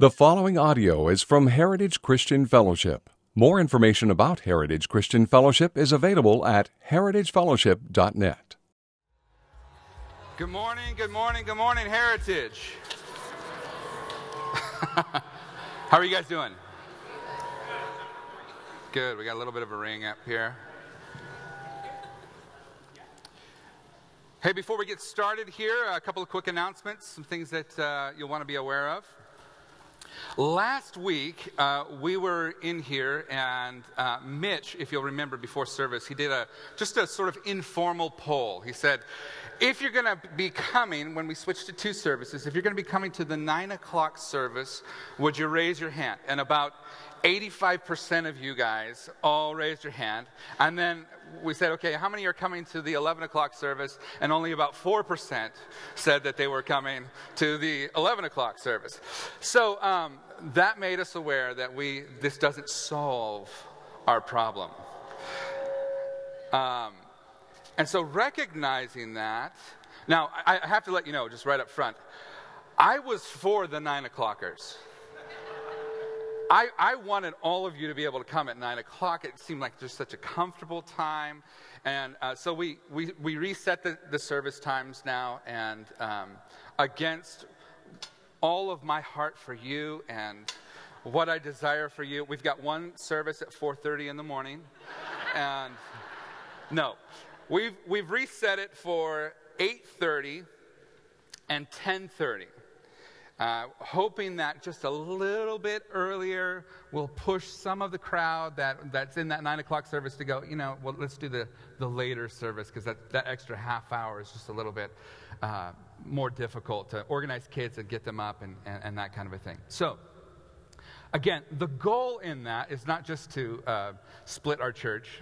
The following audio is from Heritage Christian Fellowship. More information about Heritage Christian Fellowship is available at heritagefellowship.net. Good morning, good morning, good morning, Heritage. How are you guys doing? Good. We got a little bit of a ring up here. Hey, before we get started here, a couple of quick announcements, some things that uh, you'll want to be aware of. Last week, uh, we were in here, and uh, Mitch, if you'll remember before service, he did a just a sort of informal poll. He said, if you're going to be coming, when we switch to two services, if you're going to be coming to the nine o'clock service, would you raise your hand? And about 85% of you guys all raised your hand. And then we said, okay, how many are coming to the 11 o'clock service? And only about 4% said that they were coming to the 11 o'clock service. So um, that made us aware that we, this doesn't solve our problem. Um, and so recognizing that, now I have to let you know, just right up front, I was for the nine o'clockers. I, I wanted all of you to be able to come at 9 o'clock. It seemed like just such a comfortable time. And uh, so we, we, we reset the, the service times now. And um, against all of my heart for you and what I desire for you, we've got one service at 4.30 in the morning. and no, we've, we've reset it for 8.30 and 10.30. Uh, hoping that just a little bit earlier will push some of the crowd that, that's in that 9 o'clock service to go, you know, well, let's do the, the later service because that, that extra half hour is just a little bit uh, more difficult to organize kids and get them up and, and, and, that kind of a thing. So, again, the goal in that is not just to uh, split our church,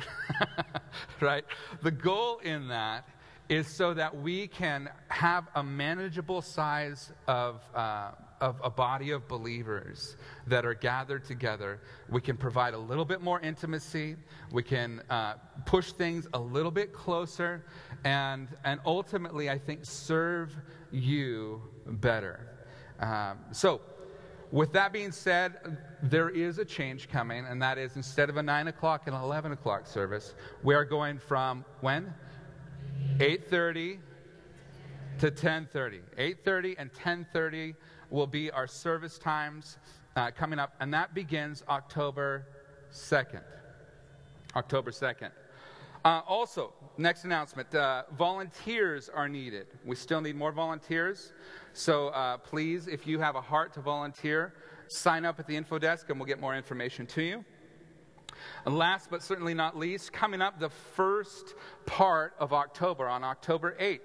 right? The goal in that is so that we can have a manageable size of, uh, of a body of believers that are gathered together. We can provide a little bit more intimacy. We can uh, push things a little bit closer. And, and ultimately, I think, serve you better. Um, so, with that being said, there is a change coming, and that is instead of a 9 o'clock and 11 o'clock service, we are going from when? 8.30 to 10.30 8.30 and 10.30 will be our service times uh, coming up and that begins october 2nd october 2nd uh, also next announcement uh, volunteers are needed. We still need more volunteers. So uh, please if you have a heart to volunteer sign up at the info desk and we'll get more information to you and last but certainly not least, coming up the first part of October, on October 8th,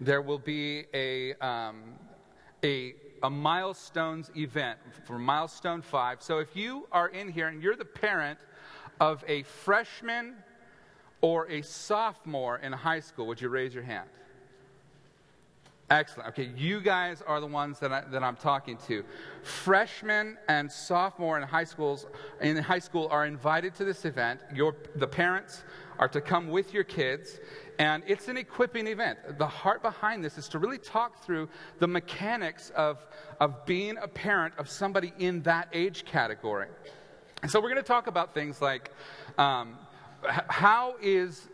there will be a, um, a, a milestones event for Milestone 5. So if you are in here and you're the parent of a freshman or a sophomore in high school, would you raise your hand? Excellent. Okay, you guys are the ones that, I, that I'm talking to. Freshmen and sophomore in high schools in high school are invited to this event. Your, the parents are to come with your kids, and it's an equipping event. The heart behind this is to really talk through the mechanics of, of being a parent of somebody in that age category. And so we're going to talk about things like um, how is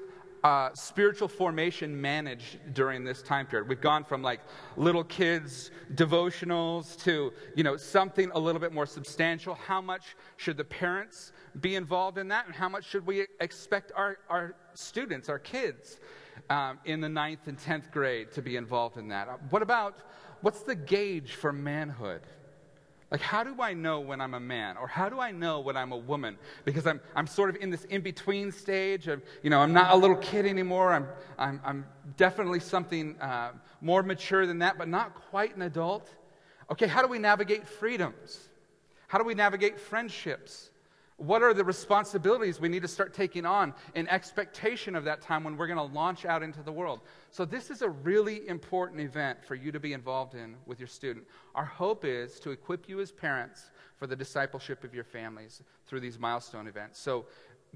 uh, spiritual formation managed during this time period? We've gone from like little kids devotionals to you know something a little bit more substantial. How much should the parents be involved in that, and how much should we expect our, our students, our kids, um, in the ninth and tenth grade to be involved in that? What about what's the gauge for manhood? Like, how do I know when I'm a man? Or how do I know when I'm a woman? Because I'm, I'm sort of in this in between stage of, you know, I'm not a little kid anymore. I'm, I'm, I'm definitely something uh, more mature than that, but not quite an adult. Okay, how do we navigate freedoms? How do we navigate friendships? What are the responsibilities we need to start taking on in expectation of that time when we're going to launch out into the world? So, this is a really important event for you to be involved in with your student. Our hope is to equip you as parents for the discipleship of your families through these milestone events. So,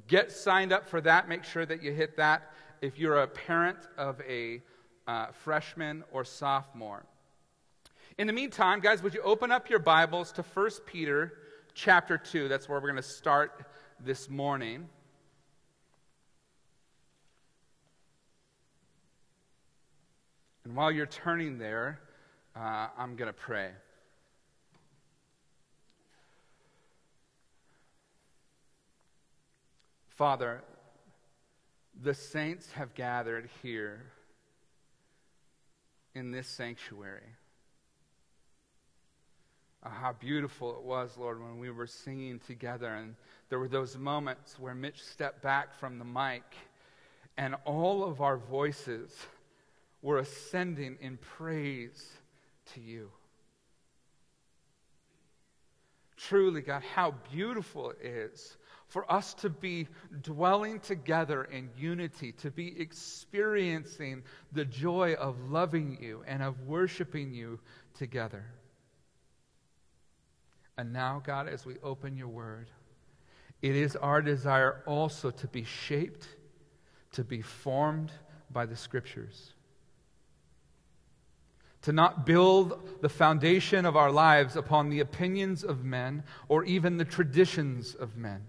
get signed up for that. Make sure that you hit that if you're a parent of a uh, freshman or sophomore. In the meantime, guys, would you open up your Bibles to 1 Peter chapter 2? That's where we're going to start this morning. And while you're turning there, uh, I'm going to pray. Father, the saints have gathered here in this sanctuary. Uh, how beautiful it was, Lord, when we were singing together. And there were those moments where Mitch stepped back from the mic, and all of our voices were ascending in praise to you. Truly, God, how beautiful it is for us to be dwelling together in unity, to be experiencing the joy of loving you and of worshiping you together. And now, God, as we open your word, it is our desire also to be shaped, to be formed by the scriptures. To not build the foundation of our lives upon the opinions of men or even the traditions of men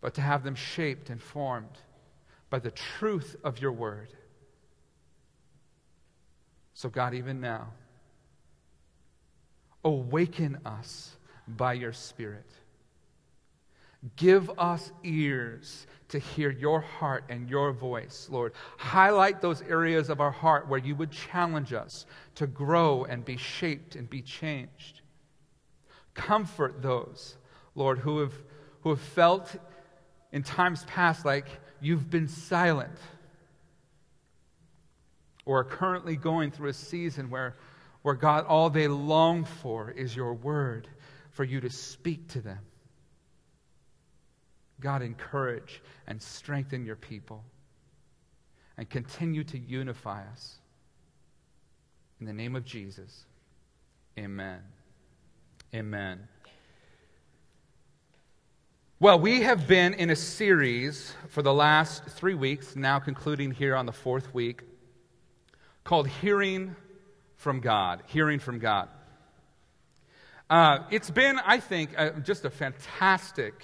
but to have them shaped and formed by the truth of your word. So, God, even now, awaken us by your Spirit. Give us ears to hear your heart and your voice, Lord. Highlight those areas of our heart where you would challenge us to grow and be shaped and be changed. Comfort those, Lord, who have, who have felt in times past like you've been silent or are currently going through a season where, where God, all they long for is your word for you to speak to them. God, encourage and strengthen your people and continue to unify us. In the name of Jesus, amen. Amen. Well, we have been in a series for the last three weeks, now concluding here on the fourth week, called Hearing from God. Hearing from God. Uh, it's been, I think, uh, just a fantastic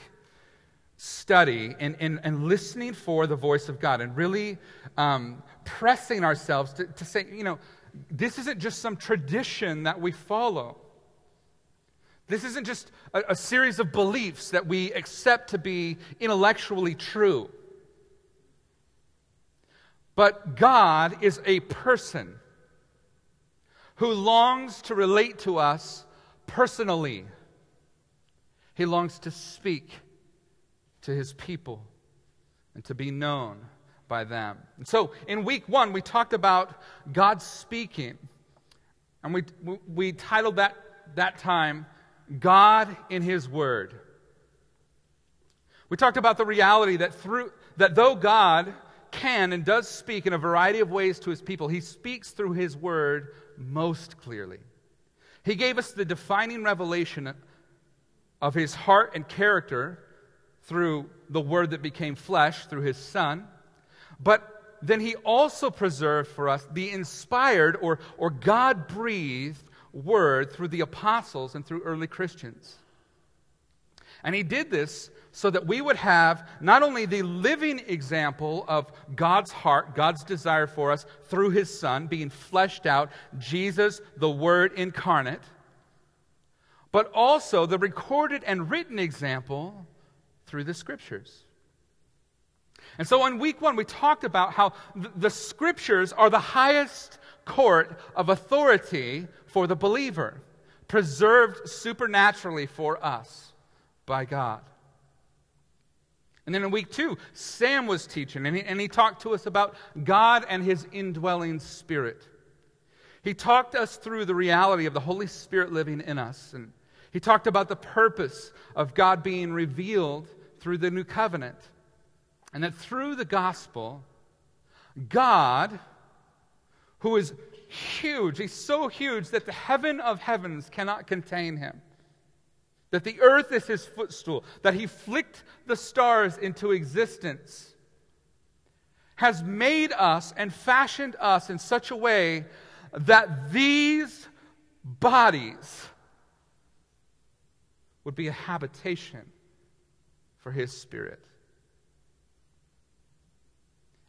study and, listening for the voice of God and really um, pressing ourselves to, to say, you know, this isn't just some tradition that we follow. This isn't just a, a, series of beliefs that we accept to be intellectually true. But God is a person who longs to relate to us personally. He longs to speak to his people and to be known by them. And so in week one, we talked about God speaking. And we, we titled that, that time, God in His Word. We talked about the reality that through that though God can and does speak in a variety of ways to his people, he speaks through his word most clearly. He gave us the defining revelation of his heart and character through the word that became flesh, through his son. But then he also preserved for us the inspired or, or God breathed word through the apostles and through early Christians. And he did this so that we would have not only the living example of God's heart, God's desire for us through his Son being fleshed out, Jesus, the Word incarnate, but also the recorded and written example through the Scriptures. And so in week one, we talked about how the Scriptures are the highest court of authority for the believer, preserved supernaturally for us by God. And then in week two, Sam was teaching, and he, and he talked to us about God and his indwelling spirit. He talked us through the reality of the Holy Spirit living in us. And he talked about the purpose of God being revealed through the new covenant. And that through the gospel, God, who is huge. He's so huge that the heaven of heavens cannot contain him. That the earth is his footstool. That he flicked the stars into existence. Has made us and fashioned us in such a way that these bodies would be a habitation for His Spirit.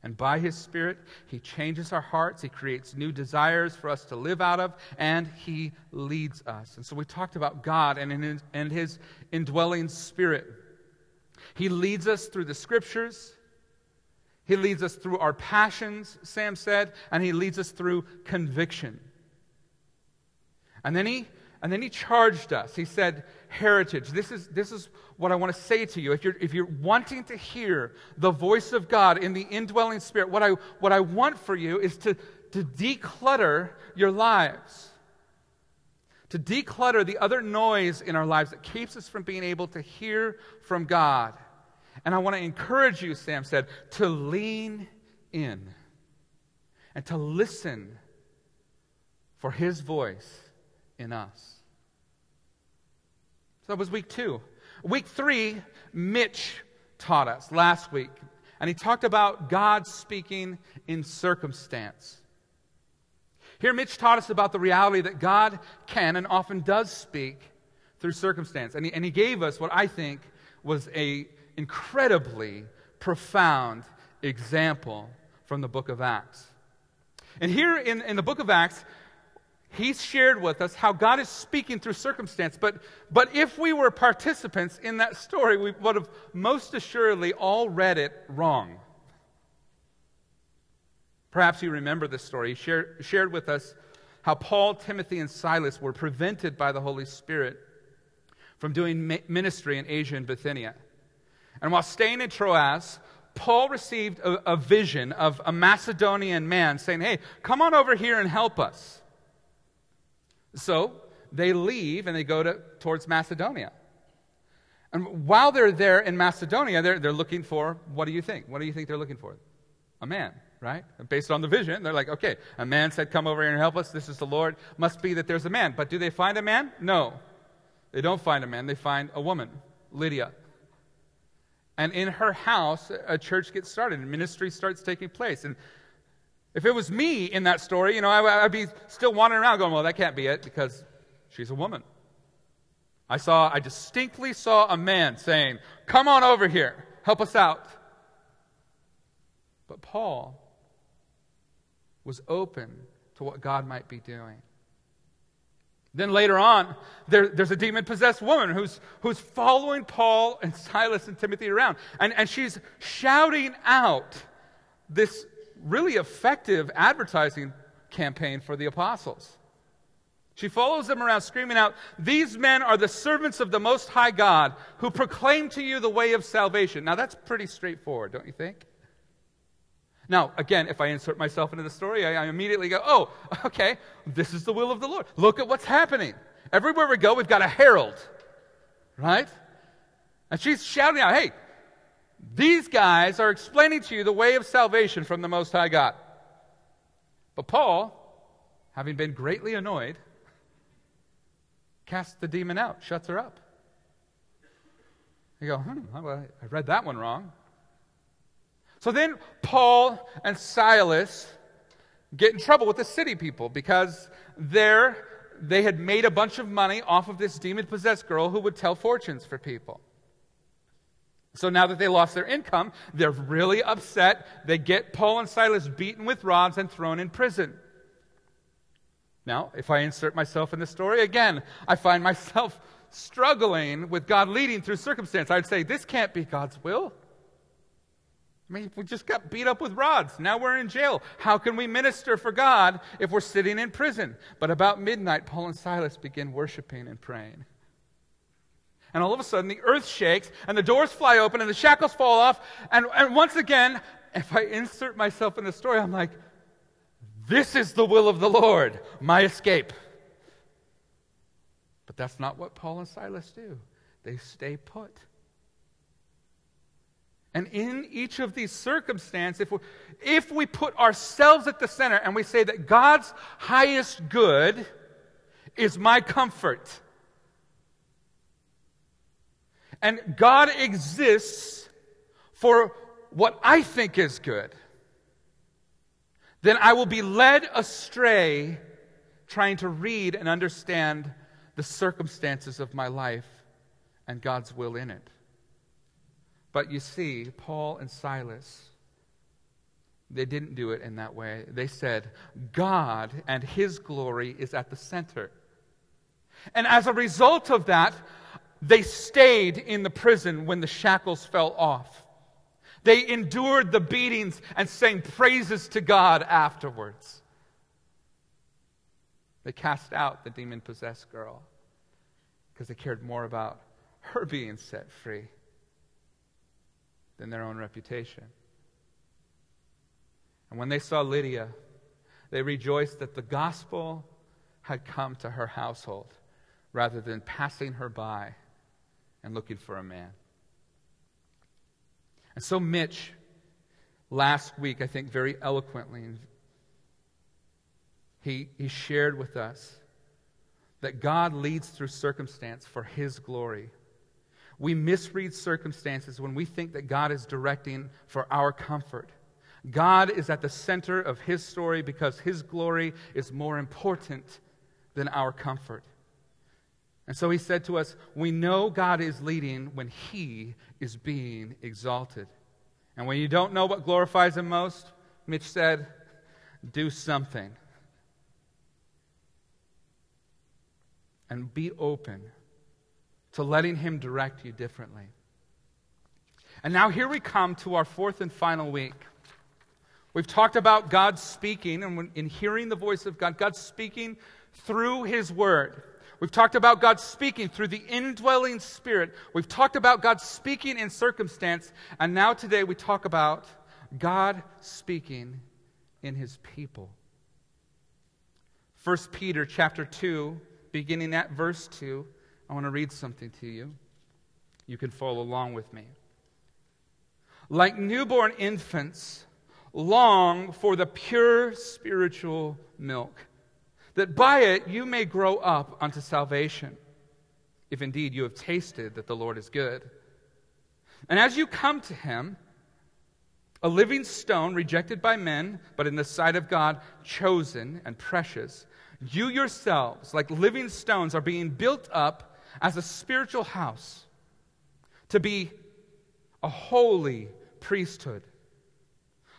And by His Spirit, He changes our hearts. He creates new desires for us to live out of, and He leads us. And so we talked about God and, his, and His indwelling Spirit. He leads us through the Scriptures. He leads us through our passions, Sam said, and He leads us through conviction. And then He and then he charged us. He said, Heritage, this is, this is what I want to say to you. If you're, if you're wanting to hear the voice of God in the indwelling spirit, what I, what I want for you is to, to declutter your lives, to declutter the other noise in our lives that keeps us from being able to hear from God. And I want to encourage you, Sam said, to lean in and to listen for his voice in us. So that was week two. Week three, Mitch taught us last week, and he talked about God speaking in circumstance. Here, Mitch taught us about the reality that God can and often does speak through circumstance. And he, and he gave us what I think was a incredibly profound example from the book of Acts. And here in, in the book of Acts, He's shared with us how God is speaking through circumstance. But, but if we were participants in that story, we would have most assuredly all read it wrong. Perhaps you remember this story. He shared, shared with us how Paul, Timothy, and Silas were prevented by the Holy Spirit from doing ministry in Asia and Bithynia. And while staying in Troas, Paul received a, a vision of a Macedonian man saying, Hey, come on over here and help us. So they leave and they go to, towards Macedonia. And while they're there in Macedonia, they're, they're looking for what do you think? What do you think they're looking for? A man, right? Based on the vision, they're like, okay, a man said, Come over here and help us. This is the Lord. Must be that there's a man. But do they find a man? No. They don't find a man. They find a woman, Lydia. And in her house, a church gets started and ministry starts taking place. And if it was me in that story, you know, I, would be still wandering around going, well, that can't be it because she's a woman. I saw, I distinctly saw a man saying, come on over here, help us out. But Paul was open to what God might be doing. Then later on, there, there's a demon possessed woman who's, who's following Paul and Silas and Timothy around. And, and she's shouting out this really effective advertising campaign for the apostles. She follows them around screaming out, These men are the servants of the Most High God who proclaim to you the way of salvation. Now, that's pretty straightforward, don't you think? Now, again, if I insert myself into the story, I, I immediately go, Oh, okay, this is the will of the Lord. Look at what's happening. Everywhere we go, we've got a herald, right? And she's shouting out, Hey, these guys are explaining to you the way of salvation from the Most High God. But Paul, having been greatly annoyed, casts the demon out, shuts her up. You go, hmm, well, I read that one wrong. So then Paul and Silas get in trouble with the city people because there they had made a bunch of money off of this demon possessed girl who would tell fortunes for people. So now that they lost their income, they're really upset. They get Paul and Silas beaten with rods and thrown in prison. Now, if I insert myself in the story, again, I find myself struggling with God leading through circumstance. I'd say, this can't be God's will. I mean, we just got beat up with rods. Now we're in jail. How can we minister for God if we're sitting in prison? But about midnight, Paul and Silas begin worshiping and praying. And all of a sudden, the earth shakes, and the doors fly open, and the shackles fall off. And, and once again, if I insert myself in the story, I'm like, this is the will of the Lord, my escape. But that's not what Paul and Silas do. They stay put. And in each of these circumstances, if we, if we put ourselves at the center and we say that God's highest good is my comfort, and God exists for what I think is good, then I will be led astray trying to read and understand the circumstances of my life and God's will in it. But you see, Paul and Silas, they didn't do it in that way. They said, God and His glory is at the center. And as a result of that, they stayed in the prison when the shackles fell off. They endured the beatings and sang praises to God afterwards. They cast out the demon possessed girl because they cared more about her being set free than their own reputation. And when they saw Lydia, they rejoiced that the gospel had come to her household rather than passing her by and looking for a man. And so, Mitch, last week, I think very eloquently, he, he shared with us that God leads through circumstance for his glory. We misread circumstances when we think that God is directing for our comfort. God is at the center of his story because his glory is more important than our comfort. And so he said to us, We know God is leading when he is being exalted. And when you don't know what glorifies him most, Mitch said, do something. And be open to letting him direct you differently. And now here we come to our fourth and final week. We've talked about God speaking and in hearing the voice of God, God speaking through his word. We've talked about God speaking through the indwelling spirit. We've talked about God speaking in circumstance. And now today we talk about God speaking in his people. 1 Peter chapter 2, beginning at verse 2, I want to read something to you. You can follow along with me. Like newborn infants, long for the pure spiritual milk that by it you may grow up unto salvation, if indeed you have tasted that the Lord is good. And as you come to him, a living stone rejected by men, but in the sight of God chosen and precious, you yourselves, like living stones, are being built up as a spiritual house to be a holy priesthood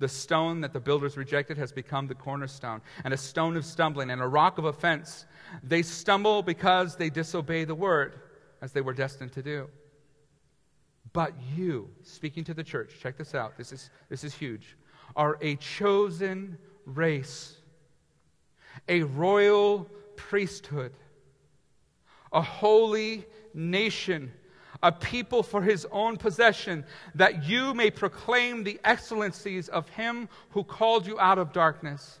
The stone that the builders rejected has become the cornerstone, and a stone of stumbling, and a rock of offense. They stumble because they disobey the word, as they were destined to do. But you, speaking to the church, check this out. This is, this is huge. Are a chosen race, a royal priesthood, a holy nation a people for his own possession, that you may proclaim the excellencies of him who called you out of darkness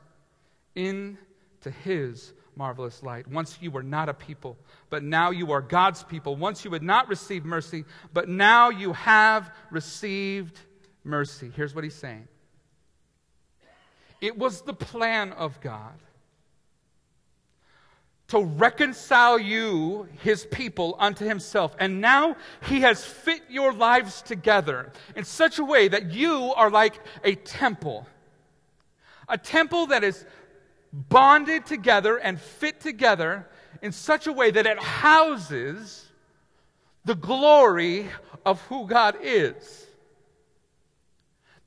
into his marvelous light. Once you were not a people, but now you are God's people. Once you had not received mercy, but now you have received mercy. Here's what he's saying it was the plan of God to reconcile you, his people, unto himself. And now he has fit your lives together in such a way that you are like a temple. A temple that is bonded together and fit together in such a way that it houses the glory of who God is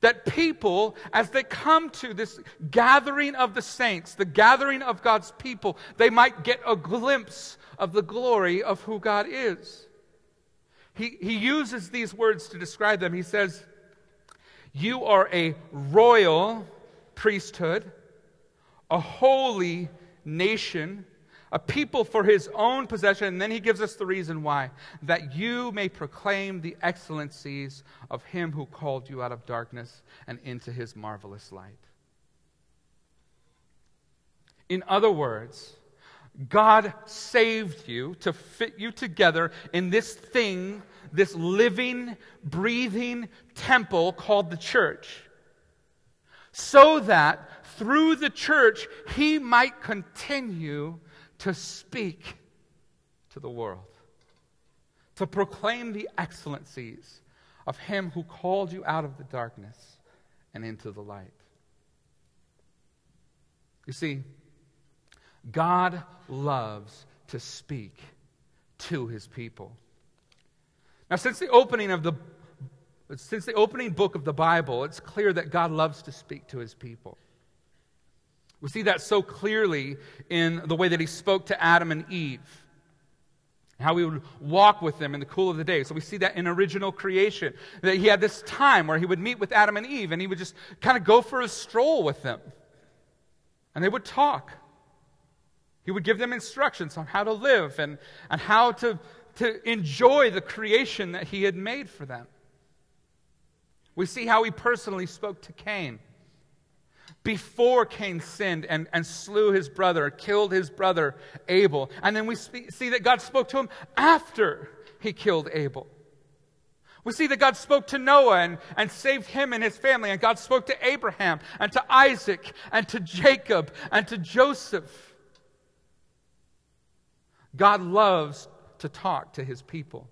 that people, as they come to this gathering of the saints, the gathering of God's people, they might get a glimpse of the glory of who God is. He, he uses these words to describe them. He says, You are a royal priesthood, a holy nation a people for his own possession. And then he gives us the reason why that you may proclaim the excellencies of him who called you out of darkness and into his marvelous light. In other words, God saved you to fit you together in this thing, this living, breathing temple called the church, so that through the church he might continue to speak to the world, to proclaim the excellencies of him who called you out of the darkness and into the light. You see, God loves to speak to his people. Now, since the opening of the since the opening book of the Bible, it's clear that God loves to speak to his people. We see that so clearly in the way that he spoke to Adam and Eve, how he would walk with them in the cool of the day. So we see that in original creation, that he had this time where he would meet with Adam and Eve and he would just kind of go for a stroll with them. And they would talk. He would give them instructions on how to live and, and how to, to enjoy the creation that he had made for them. We see how he personally spoke to Cain before Cain sinned and, and slew his brother, killed his brother Abel. And then we see that God spoke to him after he killed Abel. We see that God spoke to Noah and, and saved him and his family. And God spoke to Abraham and to Isaac and to Jacob and to Joseph. God loves to talk to his people.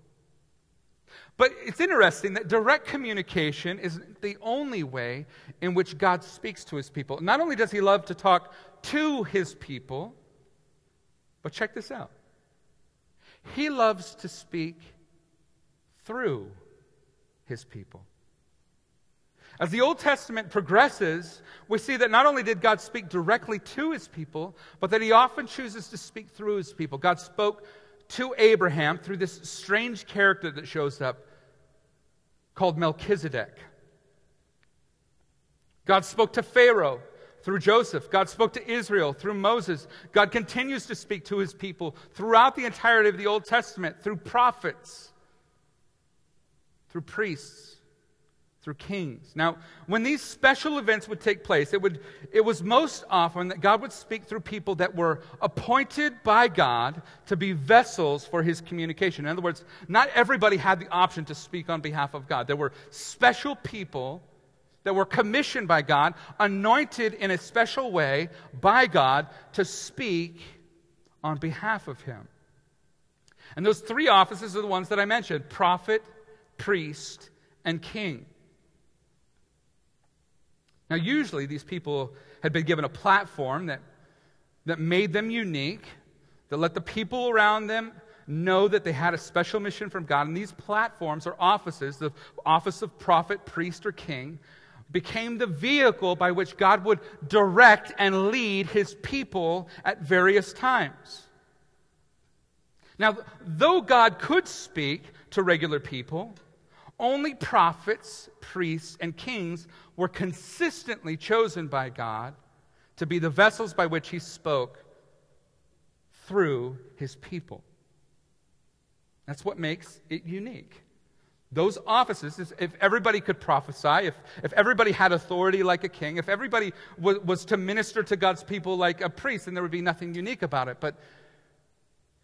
But it's interesting that direct communication is the only way in which God speaks to his people. Not only does he love to talk to his people, but check this out. He loves to speak through his people. As the Old Testament progresses, we see that not only did God speak directly to his people, but that he often chooses to speak through his people. God spoke to Abraham through this strange character that shows up called Melchizedek. God spoke to Pharaoh through Joseph. God spoke to Israel through Moses. God continues to speak to his people throughout the entirety of the Old Testament through prophets, through priests through kings. Now, when these special events would take place, it, would, it was most often that God would speak through people that were appointed by God to be vessels for his communication. In other words, not everybody had the option to speak on behalf of God. There were special people that were commissioned by God, anointed in a special way by God to speak on behalf of him. And those three offices are the ones that I mentioned prophet, priest, and king. Now, usually these people had been given a platform that, that made them unique, that let the people around them know that they had a special mission from God. And these platforms or offices, the office of prophet, priest, or king, became the vehicle by which God would direct and lead his people at various times. Now, though God could speak to regular people, only prophets, priests, and kings were consistently chosen by God to be the vessels by which he spoke through his people. That's what makes it unique. Those offices, if everybody could prophesy, if, if everybody had authority like a king, if everybody was, was to minister to God's people like a priest, then there would be nothing unique about it. But,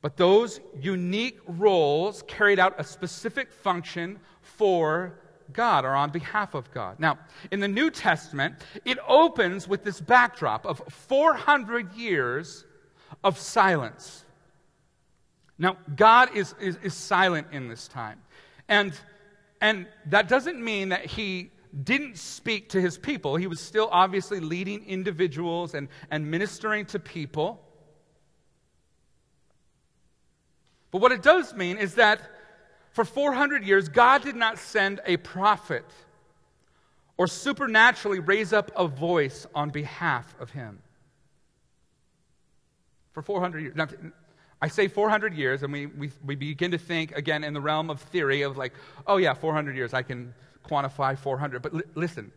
but those unique roles carried out a specific function for God or on behalf of God. Now, in the New Testament, it opens with this backdrop of 400 years of silence. Now, God is, is, is silent in this time. And, and that doesn't mean that he didn't speak to his people. He was still obviously leading individuals and, and ministering to people. But what it does mean is that for 400 years, God did not send a prophet or supernaturally raise up a voice on behalf of him. For 400 years. Now, I say 400 years, and we, we, we begin to think, again, in the realm of theory of like, oh, yeah, 400 years, I can quantify 400. But li- listen,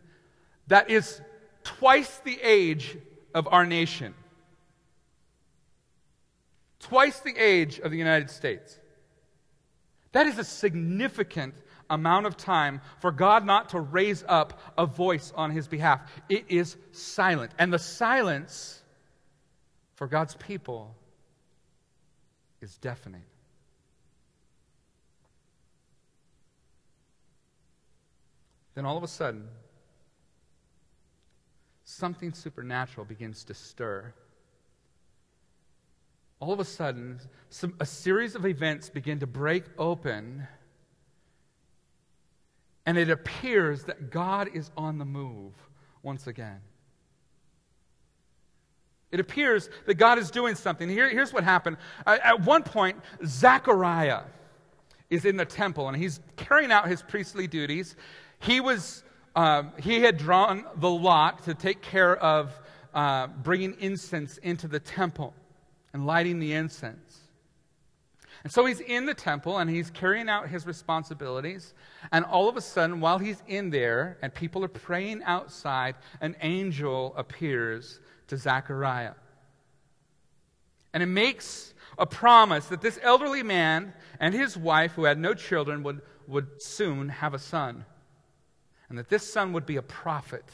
that is twice the age of our nation, twice the age of the United States. That is a significant amount of time for God not to raise up a voice on his behalf. It is silent. And the silence for God's people is deafening. Then all of a sudden, something supernatural begins to stir. All of a sudden, some, a series of events begin to break open, and it appears that God is on the move once again. It appears that God is doing something. Here, here's what happened. Uh, at one point, Zechariah is in the temple and he's carrying out his priestly duties. He was uh, he had drawn the lot to take care of uh, bringing incense into the temple and lighting the incense. And so he's in the temple and he's carrying out his responsibilities. And all of a sudden, while he's in there and people are praying outside, an angel appears to Zechariah. And it makes a promise that this elderly man and his wife, who had no children, would, would soon have a son. And that this son would be a prophet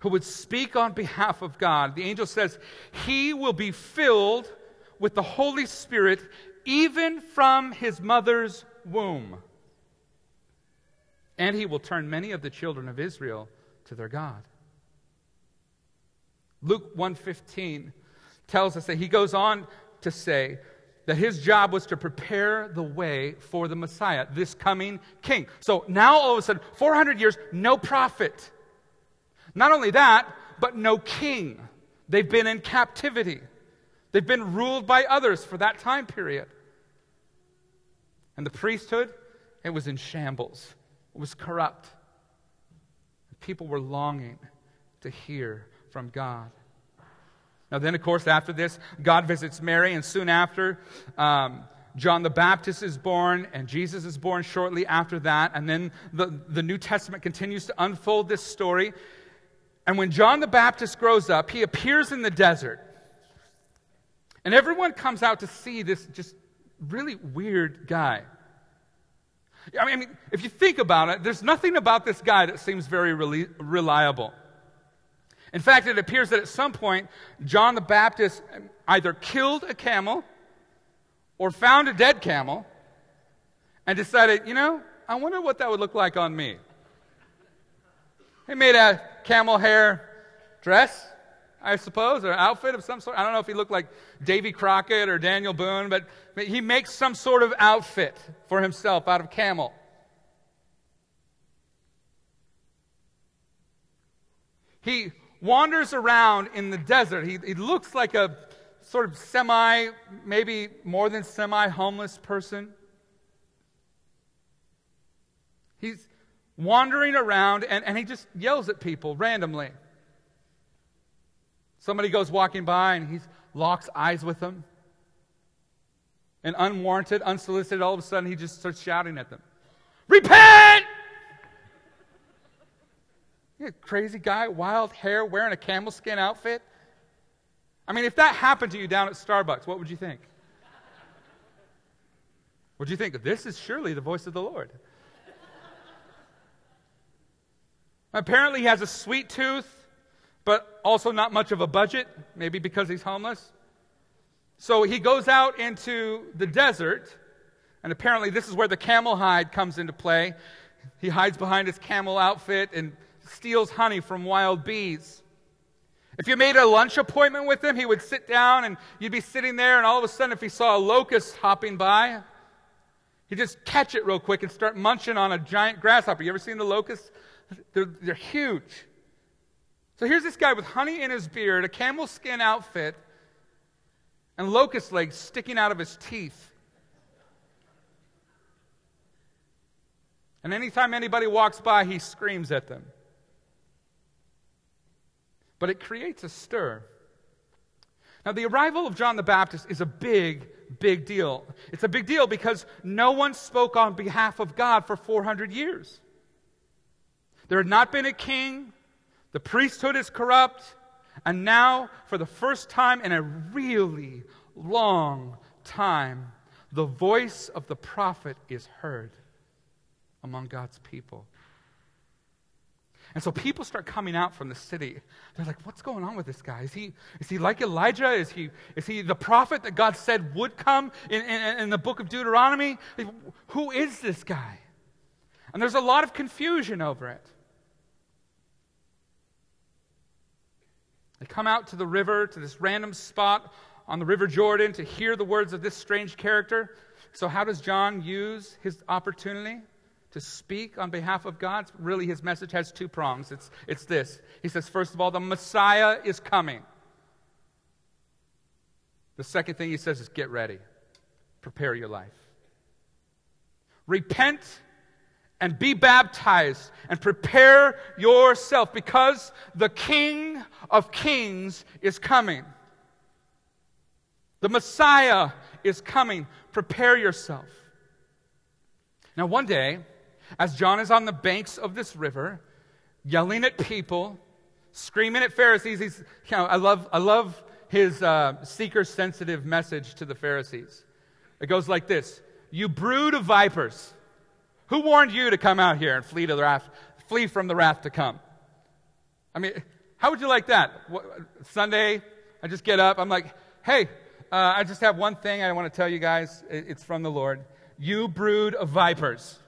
who would speak on behalf of God. The angel says, He will be filled with the Holy Spirit even from his mother's womb. And he will turn many of the children of Israel to their God. Luke 1:15 tells us that he goes on to say that his job was to prepare the way for the Messiah, this coming king. So now all of a sudden 400 years no prophet. Not only that, but no king. They've been in captivity. They've been ruled by others for that time period. And the priesthood, it was in shambles. It was corrupt. People were longing to hear from God. Now, then, of course, after this, God visits Mary, and soon after, um, John the Baptist is born, and Jesus is born shortly after that. And then the, the New Testament continues to unfold this story. And when John the Baptist grows up, he appears in the desert. And everyone comes out to see this just really weird guy. I mean, if you think about it, there's nothing about this guy that seems very reliable. In fact, it appears that at some point, John the Baptist either killed a camel or found a dead camel and decided, you know, I wonder what that would look like on me. He made a camel hair dress, I suppose, or outfit of some sort. I don't know if he looked like Davy Crockett or Daniel Boone, but he makes some sort of outfit for himself out of camel. He wanders around in the desert. He, he looks like a sort of semi, maybe more than semi homeless person. He's wandering around and, and he just yells at people randomly. Somebody goes walking by and he locks eyes with them. And unwarranted, unsolicited, all of a sudden he just starts shouting at them Repent! You crazy guy, wild hair, wearing a camel skin outfit. I mean, if that happened to you down at Starbucks, what would you think? Would you think, this is surely the voice of the Lord? Apparently, he has a sweet tooth, but also not much of a budget, maybe because he's homeless. So he goes out into the desert, and apparently, this is where the camel hide comes into play. He hides behind his camel outfit and steals honey from wild bees. If you made a lunch appointment with him, he would sit down and you'd be sitting there, and all of a sudden, if he saw a locust hopping by, he'd just catch it real quick and start munching on a giant grasshopper. You ever seen the locusts? They're, they're huge. So here's this guy with honey in his beard, a camel skin outfit, and locust legs sticking out of his teeth. And anytime anybody walks by, he screams at them but it creates a stir. Now, the arrival of John the Baptist is a big, big deal. It's a big deal because no one spoke on behalf of God for 400 years. There had not been a king, the priesthood is corrupt, and now, for the first time in a really long time, the voice of the prophet is heard among God's people. And so people start coming out from the city. They're like, what's going on with this guy? Is he, is he like Elijah? Is he, is he the prophet that God said would come in, in, in the book of Deuteronomy? Who is this guy? And there's a lot of confusion over it. They come out to the river, to this random spot on the River Jordan to hear the words of this strange character. So, how does John use his opportunity to speak on behalf of God? Really, his message has two prongs. It's, it's this He says, first of all, the Messiah is coming. The second thing he says is, get ready, prepare your life. Repent and be baptized and prepare yourself because the King of Kings is coming. The Messiah is coming. Prepare yourself. Now, one day, as John is on the banks of this river, yelling at people, screaming at Pharisees, he's, you know, I love, I love his uh, seeker sensitive message to the Pharisees. It goes like this You brood of vipers. Who warned you to come out here and flee, to the wrath, flee from the wrath to come? I mean, how would you like that? Sunday, I just get up. I'm like, hey, uh, I just have one thing I want to tell you guys. It's from the Lord. You brood of vipers.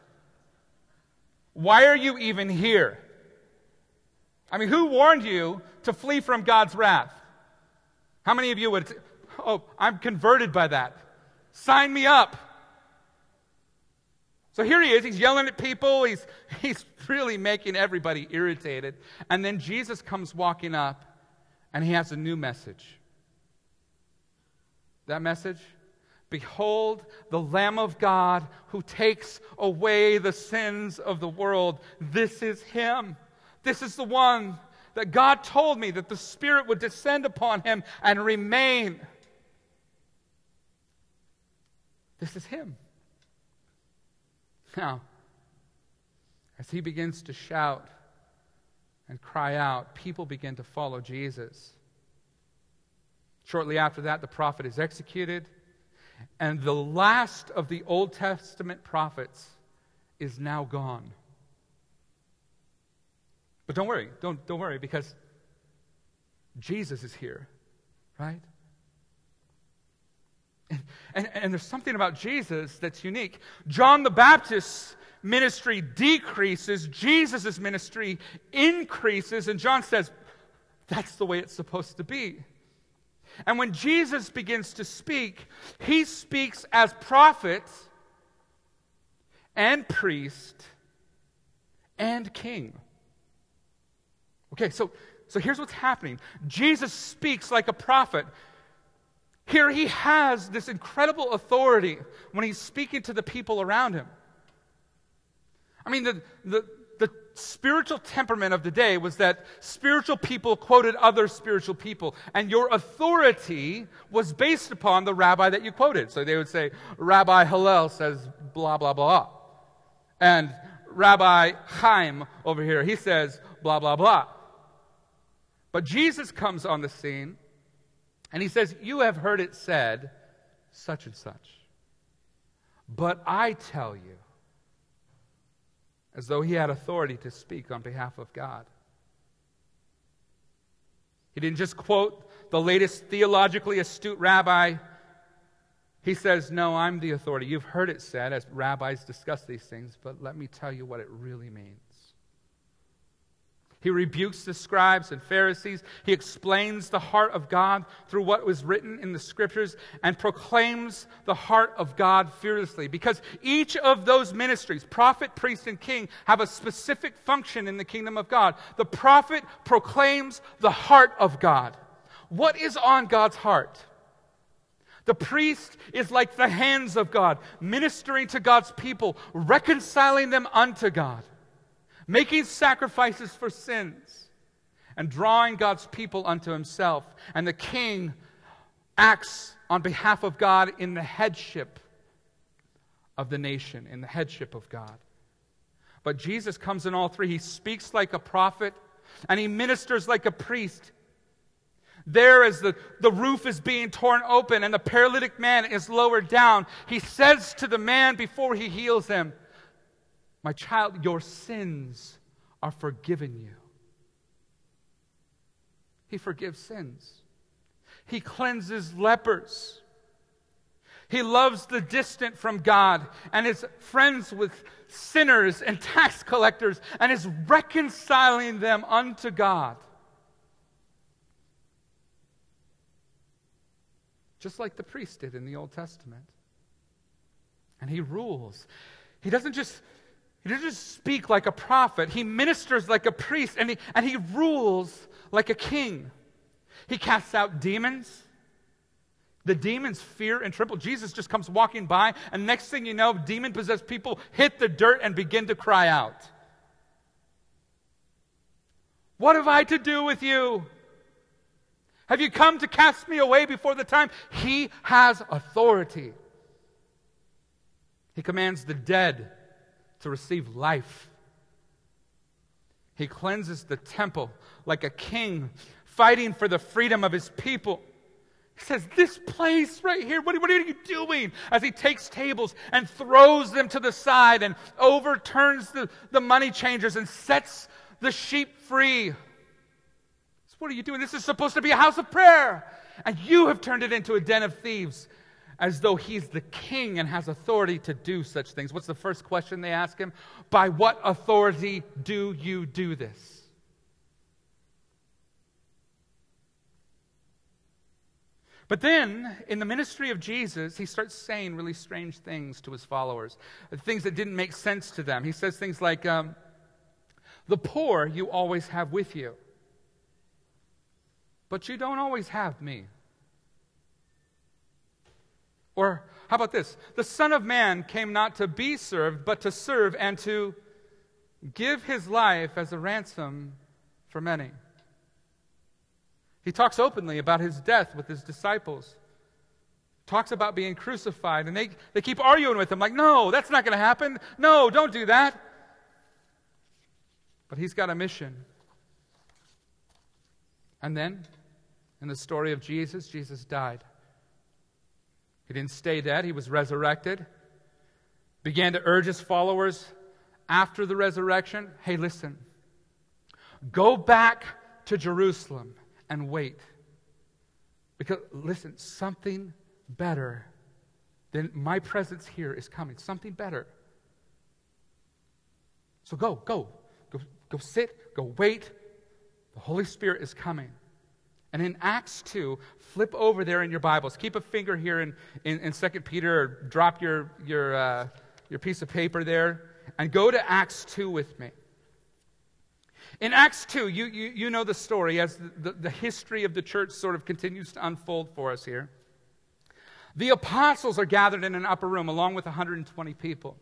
Why are you even here? I mean, who warned you to flee from God's wrath? How many of you would, oh, I'm converted by that? Sign me up. So here he is, he's yelling at people, he's, he's really making everybody irritated. And then Jesus comes walking up, and he has a new message. That message? Behold, the Lamb of God who takes away the sins of the world. This is him. This is the one that God told me that the Spirit would descend upon him and remain. This is him. Now, as he begins to shout and cry out, people begin to follow Jesus. Shortly after that, the prophet is executed, and the last of the Old Testament prophets is now gone. But don't worry, don't, don't worry, because Jesus is here, right? And, and, there's something about Jesus that's unique. John the Baptist's ministry decreases, Jesus' ministry increases, and John says, that's the way it's supposed to be. And when Jesus begins to speak, he speaks as prophet and priest and king. Okay, so, so here's what's happening Jesus speaks like a prophet. Here he has this incredible authority when he's speaking to the people around him. I mean, the, the, the spiritual temperament of the day was that spiritual people quoted other spiritual people, and your authority was based upon the rabbi that you quoted. So they would say, Rabbi Hillel says blah, blah, blah. And Rabbi Chaim over here, he says blah, blah, blah. But Jesus comes on the scene and he says, You have heard it said, such and such. But I tell you, as though he had authority to speak on behalf of God. He didn't just quote the latest theologically astute rabbi. He says, No, I'm the authority. You've heard it said as rabbis discuss these things, but let me tell you what it really means. He rebukes the scribes and Pharisees. He explains the heart of God through what was written in the scriptures and proclaims the heart of God fearlessly. Because each of those ministries, prophet, priest, and king, have a specific function in the kingdom of God. The prophet proclaims the heart of God. What is on God's heart? The priest is like the hands of God, ministering to God's people, reconciling them unto God making sacrifices for sins, and drawing God's people unto himself. And the king acts on behalf of God in the headship of the nation, in the headship of God. But Jesus comes in all three. He speaks like a prophet, and he ministers like a priest. There, as the, the roof is being torn open and the paralytic man is lowered down, he says to the man before he heals him, my child, your sins are forgiven you. He forgives sins. He cleanses lepers. He loves the distant from God and is friends with sinners and tax collectors and is reconciling them unto God. Just like the priest did in the Old Testament. And he rules. He doesn't just he doesn't just speak like a prophet. He ministers like a priest and he, and he rules like a king. He casts out demons. The demons fear and tremble. Jesus just comes walking by, and next thing you know, demon possessed people hit the dirt and begin to cry out. What have I to do with you? Have you come to cast me away before the time? He has authority. He commands the dead to receive life. He cleanses the temple like a king fighting for the freedom of his people. He says, This place right here, what, what, are you doing? As he takes tables and throws them to the side and overturns the, the money changers and sets the sheep free. What are you doing? This is supposed to be a house of prayer. And you have turned it into a den of thieves as though he's the king and has authority to do such things. What's the first question they ask him? By what authority do you do this? But then, in the ministry of Jesus, he starts saying really strange things to his followers, things that didn't make sense to them. He says things like, um, The poor you always have with you, but you don't always have me. Or how about this? The Son of Man came not to be served, but to serve and to give his life as a ransom for many. He talks openly about his death with his disciples. Talks about being crucified, and they, they keep arguing with him, like, no, that's not going to happen. No, don't do that. But he's got a mission. And then, in the story of Jesus, Jesus died. He didn't stay dead, he was resurrected. Began to urge his followers after the resurrection hey, listen, go back to Jerusalem and wait. Because, listen, something better than my presence here is coming. Something better. So go, go, go, go sit, go wait. The Holy Spirit is coming. And in Acts 2, flip over there in your Bibles. Keep a finger here in, in, in 2 Peter or drop your, your, uh, your piece of paper there and go to Acts 2 with me. In Acts 2, you, you, you know the story as the, the, the history of the church sort of continues to unfold for us here. The apostles are gathered in an upper room along with 120 people.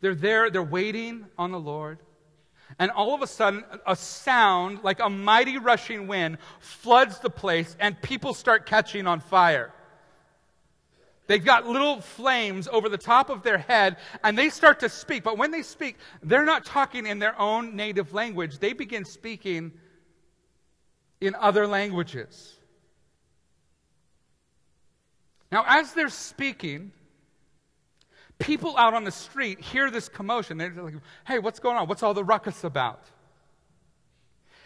They're there, they're waiting on the Lord. And all of a sudden, a sound like a mighty rushing wind floods the place, and people start catching on fire. They've got little flames over the top of their head, and they start to speak. But when they speak, they're not talking in their own native language. They begin speaking in other languages. Now, as they're speaking, people out on the street hear this commotion. They're like, hey, what's going on? What's all the ruckus about?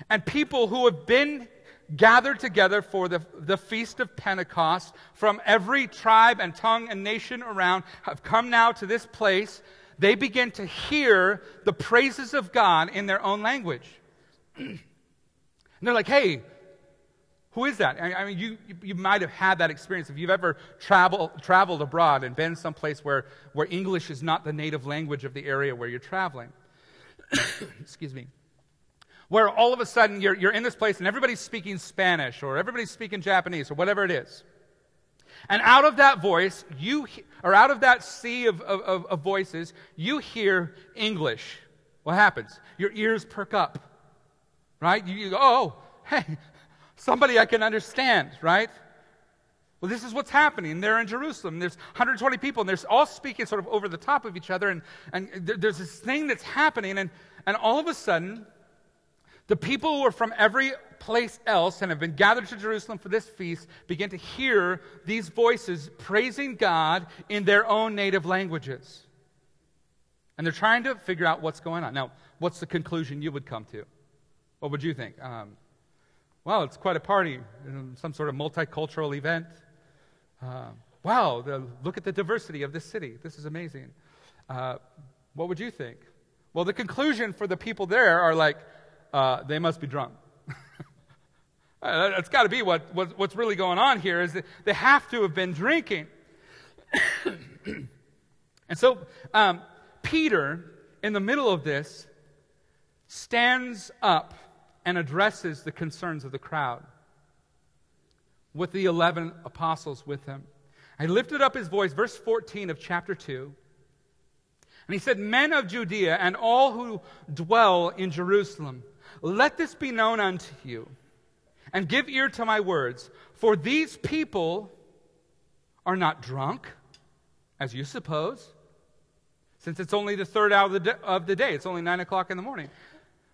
And people who have been gathered together for the, the feast of Pentecost from every tribe and tongue and nation around have come now to this place. They begin to hear the praises of God in their own language. and they're like, hey, who is that? I mean, you, you might have had that experience if you've ever travel, traveled abroad and been someplace where, where English is not the native language of the area where you're traveling. Excuse me. Where all of a sudden you're, you're in this place and everybody's speaking Spanish or everybody's speaking Japanese or whatever it is. And out of that voice, you, or out of that sea of, of, of voices, you hear English. What happens? Your ears perk up, right? You, you go, oh, hey, somebody I can understand, right? Well, this is what's happening. They're in Jerusalem. There's 120 people, and they're all speaking sort of over the top of each other. And, and there's this thing that's happening. And, and all of a sudden, the people who are from every place else and have been gathered to Jerusalem for this feast begin to hear these voices praising God in their own native languages. And they're trying to figure out what's going on. Now, what's the conclusion you would come to? What would you think? Um, well, it's quite a party, some sort of multicultural event. Uh, wow, the, look at the diversity of this city. This is amazing. Uh, what would you think? Well, the conclusion for the people there are like, uh, they must be drunk. Uh, that's got to be what, what, what's really going on here is that they have to have been drinking. and so um, Peter, in the middle of this, stands up and addresses the concerns of the crowd with the 11 apostles with him. He lifted up his voice, verse 14 of chapter 2. And he said, Men of Judea and all who dwell in Jerusalem, let this be known unto you, and give ear to my words. For these people are not drunk, as you suppose, since it's only the third hour of the, day, of the day. It's only nine o'clock in the morning.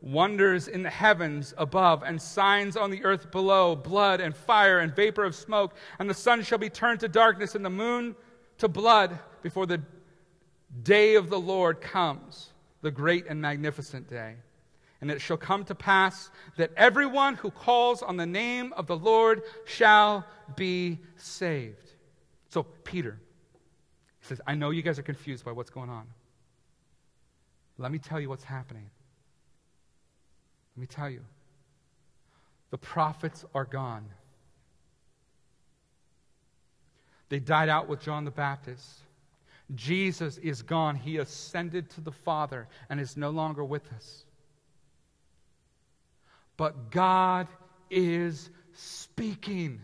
wonders in the heavens above and signs on the earth below blood and fire and vapor of smoke. And the sun shall be turned to darkness and the moon to blood before the day of the lord comes the great and magnificent day. And it shall come to pass that everyone who calls on the name of the lord shall be saved. So peter he says i know you guys are confused by what's going on. Let me tell you what's happening let me tell you the prophets are gone. They died out with John the Baptist. Jesus is gone. He ascended to the Father and is no longer with us. But God is speaking.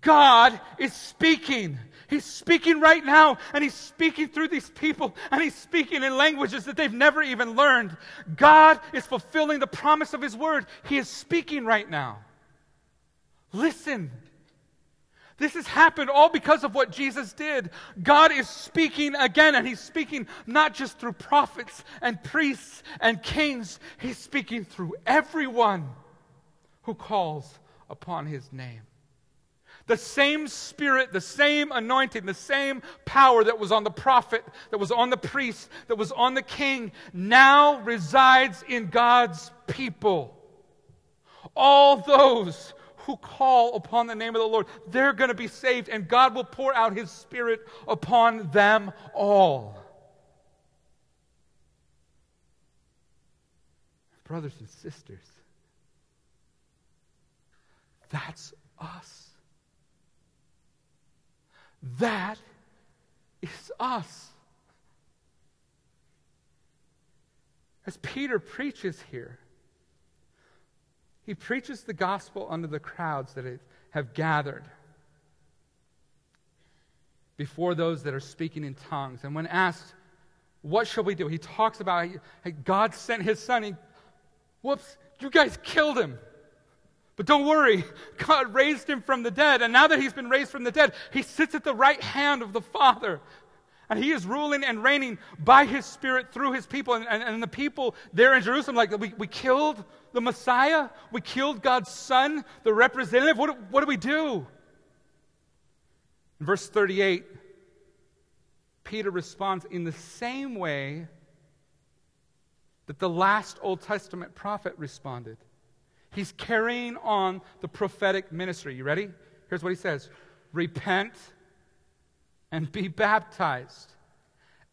God is speaking. He's speaking right now, and He's speaking through these people, and He's speaking in languages that they've never even learned. God is fulfilling the promise of His word. He is speaking right now. Listen. This has happened all because of what Jesus did. God is speaking again, and He's speaking not just through prophets and priests and kings, He's speaking through everyone who calls upon His name. The same spirit, the same anointing, the same power that was on the prophet, that was on the priest, that was on the king, now resides in God's people. All those who call upon the name of the Lord, they're going to be saved, and God will pour out his spirit upon them all. Brothers and sisters, that's us. That is us. As Peter preaches here, he preaches the gospel under the crowds that have gathered before those that are speaking in tongues. And when asked, What shall we do? He talks about God sent his son. He, whoops, you guys killed him. But don't worry, God raised him from the dead. And now that he's been raised from the dead, he sits at the right hand of the Father. And he is ruling and reigning by his Spirit through his people. And, and, and the people there in Jerusalem, like, we, we killed the Messiah, we killed God's Son, the representative. What, what do we do? In verse 38, Peter responds in the same way that the last Old Testament prophet responded. He's carrying on the prophetic ministry. You ready? Here's what he says Repent and be baptized,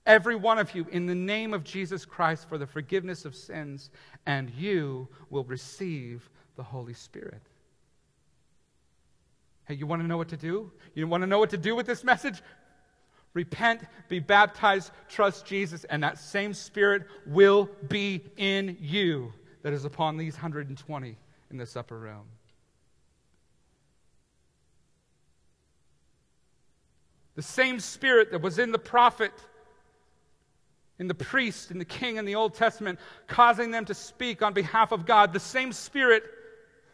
every one of you, in the name of Jesus Christ for the forgiveness of sins, and you will receive the Holy Spirit. Hey, you want to know what to do? You want to know what to do with this message? Repent, be baptized, trust Jesus, and that same Spirit will be in you that is upon these 120 in this upper room. The same spirit that was in the prophet in the priest in the king in the Old Testament, causing them to speak on behalf of God. The same Spirit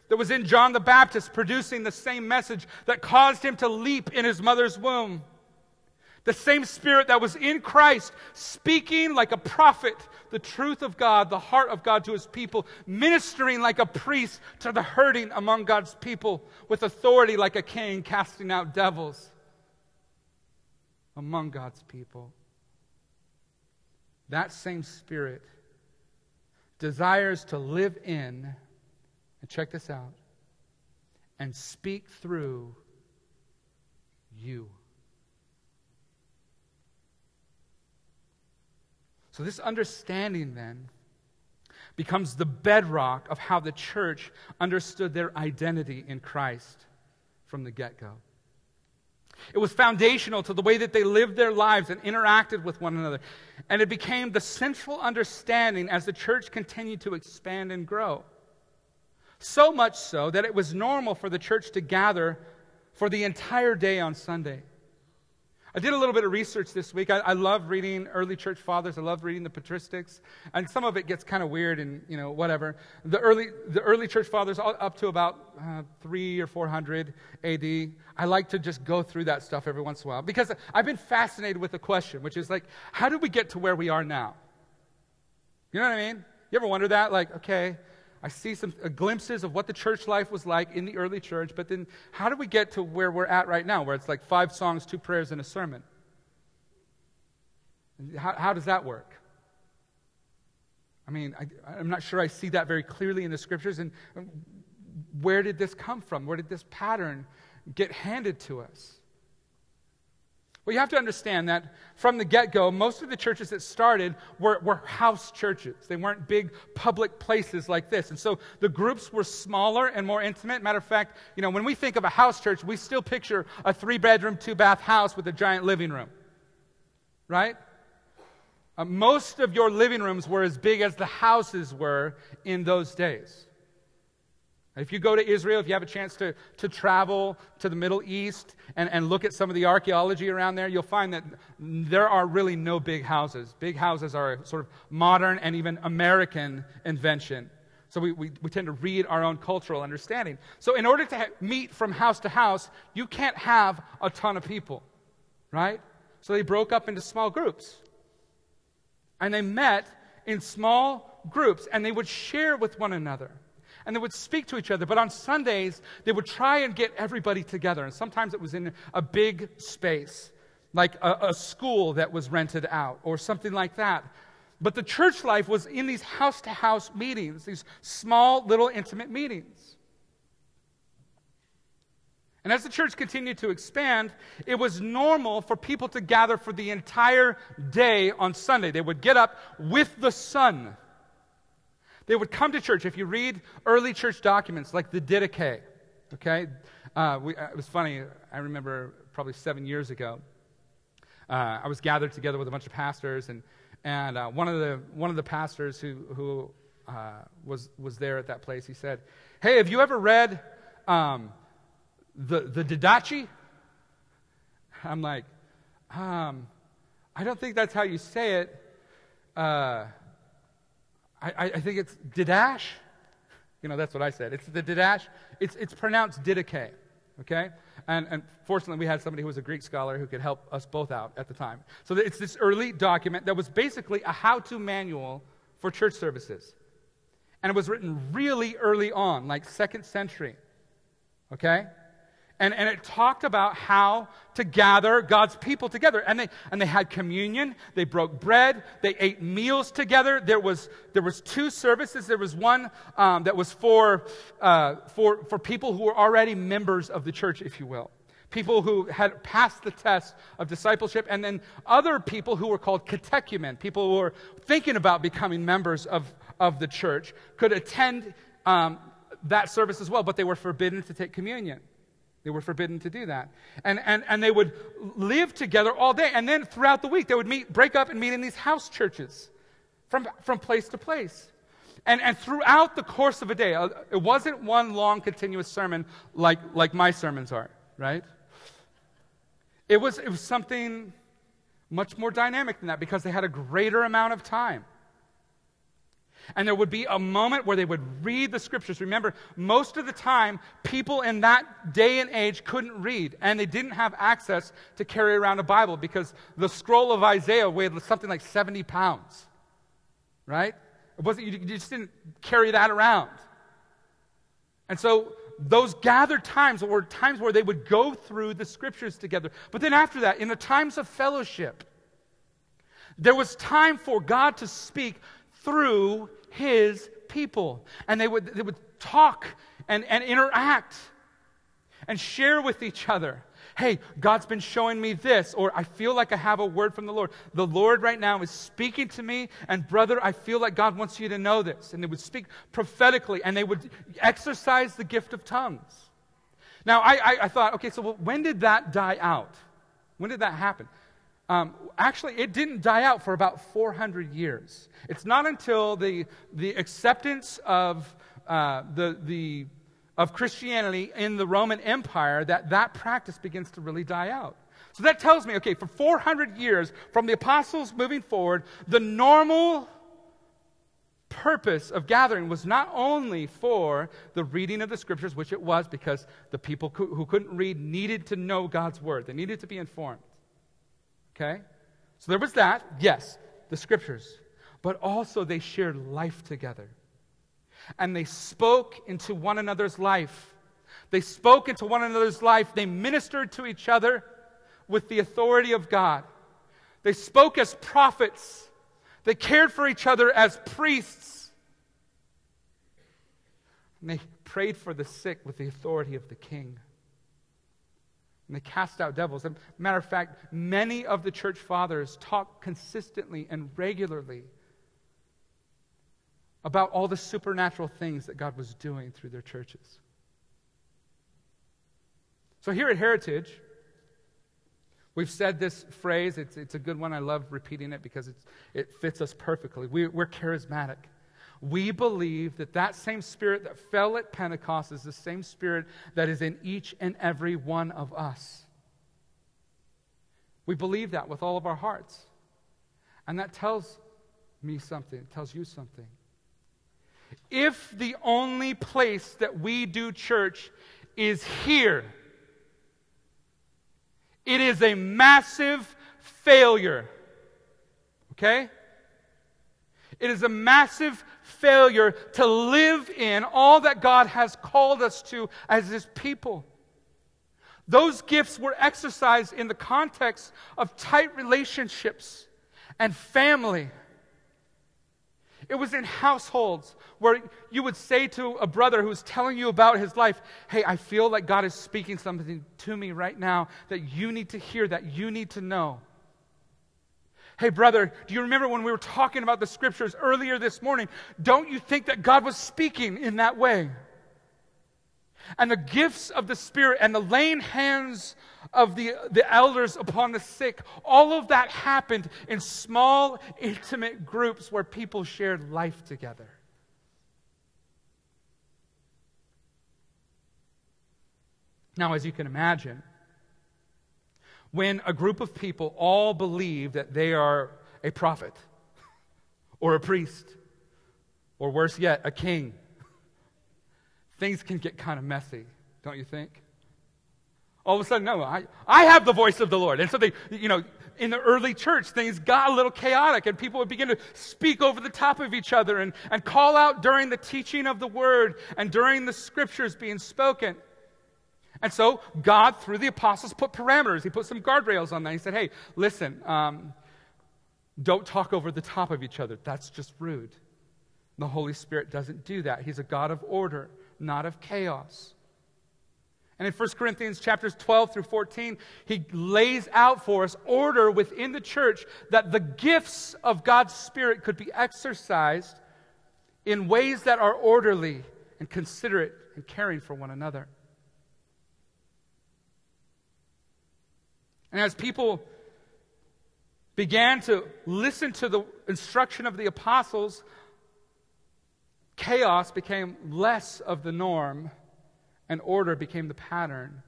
that was in John the Baptist, producing the same message that caused him to leap in his mother's womb. The same Spirit that was in Christ, speaking like a prophet the truth of God, the heart of God to his people, ministering like a priest to the hurting among God's people, with authority like a king, casting out devils among God's people. That same Spirit desires to live in, and check this out, and speak through you. So, this understanding then becomes the bedrock of how the church understood their identity in Christ from the get go. It was foundational to the way that they lived their lives and interacted with one another. And it became the central understanding as the church continued to expand and grow. So much so that it was normal for the church to gather for the entire day on Sunday. I did a little bit of research this week. I, I, love reading early church fathers. I love reading the patristics, and some of it gets kind of weird and you know whatever. The early the early church fathers up to about uh, three or four hundred A.D. I like to just go through that stuff every once in a while because I've been fascinated with the question, which is like, how did we get to where we are now? You know what I mean? You ever wonder that? Like, okay, I see some uh, glimpses of what the church life was like in the early church, but then how do we get to where we're at right now, where it's like five songs, two prayers, and a sermon? How, how does that work? I mean, I, am not sure I see that very clearly in the scriptures. And um, where did this come from? Where did this pattern get handed to us? Well, you have to understand that from the get go, most of the churches that started were, were house churches. They weren't big public places like this. And so the groups were smaller and more intimate. Matter of fact, you know, when we think of a house church, we still picture a three bedroom, two bath house with a giant living room. Right? Uh, most of your living rooms were as big as the houses were in those days. If you go to Israel, if you have a chance to, to travel to the Middle East and, and look at some of the archaeology around there, you'll find that there are really no big houses. Big houses are a sort of modern and even American invention. So we, we, we tend to read our own cultural understanding. So, in order to ha- meet from house to house, you can't have a ton of people, right? So they broke up into small groups. And they met in small groups and they would share with one another and they would speak to each other. But on Sundays, they would try and get everybody together. And sometimes it was in a big space, like a, a school that was rented out or something like that. But the church life was in these house to house meetings, these small, little, intimate meetings. And as the church continued to expand, it was normal for people to gather for the entire day on Sunday. They would get up with the sun they would come to church. If you read early church documents like the Didache, okay? Uh, we, uh, it was funny. I remember probably seven years ago, uh, I was gathered together with a bunch of pastors, and, and uh, one, of the, one of the pastors who, who uh, was, was there at that place, he said, Hey, have you ever read um, the, the Didache? I'm like, um, I don't think that's how you say it. I, I think it's Didash. You know, that's what I said. It's the Didash. It's, it's pronounced Didache, okay? And, and fortunately, we had somebody who was a Greek scholar who could help us both out at the time. So it's this early document that was basically a how to manual for church services. And it was written really early on, like second century, okay? And, and it talked about how to gather God's people together. And they, and they had communion, they broke bread, they ate meals together. There was, there was two services. There was one um, that was for, uh, for, for people who were already members of the church, if you will. People who had passed the test of discipleship, and then other people who were called catechumen, people who were thinking about becoming members of, of the church, could attend um, that service as well, but they were forbidden to take communion. They were forbidden to do that. And, and, and they would live together all day. And then throughout the week, they would meet, break up and meet in these house churches from, from place to place. And, and throughout the course of a day, uh, it wasn't one long continuous sermon like, like my sermons are, right? It was, it was something much more dynamic than that because they had a greater amount of time. And there would be a moment where they would read the scriptures. Remember, most of the time, people in that day and age couldn't read, and they didn't have access to carry around a Bible because the scroll of Isaiah weighed something like 70 pounds. Right? It wasn't, you, just didn't carry that around. And so those gathered times were times where they would go through the scriptures together. But then after that, in the times of fellowship, there was time for God to speak through his people. And they would, they would talk and, and interact and share with each other. Hey, God's been showing me this, or I feel like I have a word from the Lord. The Lord right now is speaking to me, and brother, I feel like God wants you to know this. And they would speak prophetically, and they would exercise the gift of tongues. Now, I, I, I thought, okay, so when did that die out? When did that happen? Um, actually, it didn't die out for about 400 years. It's not until the, the acceptance of, uh, the, the, of Christianity in the Roman Empire that that practice begins to really die out. So that tells me, okay, for 400 years, from the apostles moving forward, the normal purpose of gathering was not only for the reading of the scriptures, which it was because the people who couldn't read needed to know God's word, they needed to be informed. Okay? So there was that, yes, the scriptures. But also they shared life together. And they spoke into one another's life. They spoke into one another's life. They ministered to each other with the authority of God. They spoke as prophets. They cared for each other as priests. And they prayed for the sick with the authority of the king and they cast out devils. As a matter of fact, many of the church fathers talk consistently and regularly about all the supernatural things that God was doing through their churches. So here at Heritage, we've said this phrase. It's, it's a good one. I love repeating it because it fits us perfectly. We, we're charismatic we believe that that same spirit that fell at Pentecost is the same spirit that is in each and every one of us. We believe that with all of our hearts. And that tells me something, it tells you something. If the only place that we do church is here, it is a massive failure. Okay? It is a massive failure to live in all that God has called us to as His people. Those gifts were exercised in the context of tight relationships and family. It was in households where you would say to a brother who's telling you about his life, Hey, I feel like God is speaking something to me right now that you need to hear, that you need to know. Hey, brother, do you remember when we were talking about the scriptures earlier this morning? Don't you think that God was speaking in that way? And the gifts of the Spirit and the laying hands of the, the elders upon the sick, all of that happened in small, intimate groups where people shared life together. Now, as you can imagine, when a group of people all believe that they are a prophet or a priest or worse yet, a king. Things can get kind of messy, don't you think? All of a sudden, no, I, I have the voice of the Lord. And so they, you know, in the early church, things got a little chaotic and people would begin to speak over the top of each other and, and call out during the teaching of the word and during the scriptures being spoken. And so God, through the apostles, put parameters. He put some guardrails on that. He said, hey, listen, um, don't talk over the top of each other. That's just rude. The Holy Spirit doesn't do that. He's a God of order, not of chaos. And in 1 Corinthians chapters 12 through 14, he lays out for us order within the church that the gifts of God's Spirit could be exercised in ways that are orderly and considerate and caring for one another. And as people began to listen to the instruction of the apostles, chaos became less of the norm and order became the pattern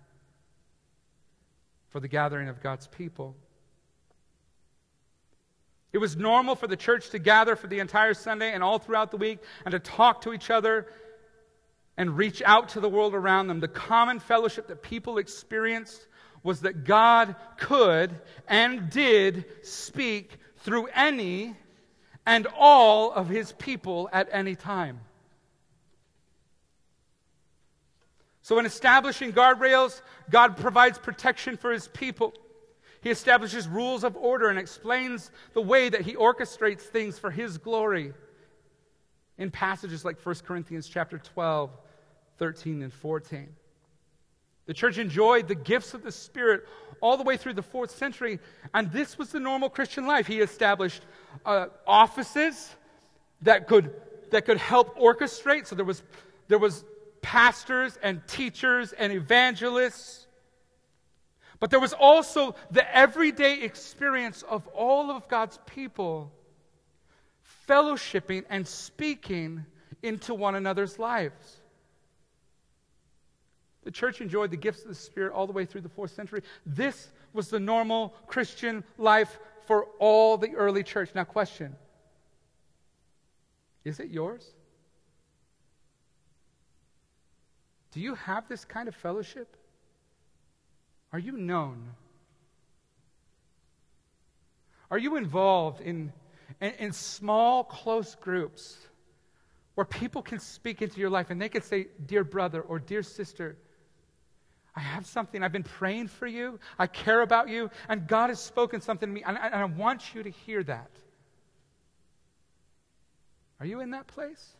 for the gathering of God's people. It was normal for the church to gather for the entire Sunday and all throughout the week and to talk to each other and reach out to the world around them. The common fellowship that people experienced was that God could and did speak through any and all of his people at any time. So, in establishing guardrails, God provides protection for his people. He establishes rules of order and explains the way that he orchestrates things for his glory in passages like 1 Corinthians chapter 12, 13 and 14. The church enjoyed the gifts of the Spirit all the way through the fourth century, and this was the normal Christian life. He established uh, offices that could, that could help orchestrate. So there was, there was pastors and teachers and evangelists. But there was also the everyday experience of all of God's people fellowshipping and speaking into one another's lives. The church enjoyed the gifts of the Spirit all the way through the fourth century. This was the normal Christian life for all the early church. Now, question Is it yours? Do you have this kind of fellowship? Are you known? Are you involved in, in, in, small, close groups where people can speak into your life and they can say, Dear brother or dear sister, I have something. I've been praying for you. I care about you. And God has spoken something to me. And I, and I want you to hear that. Are you in that place?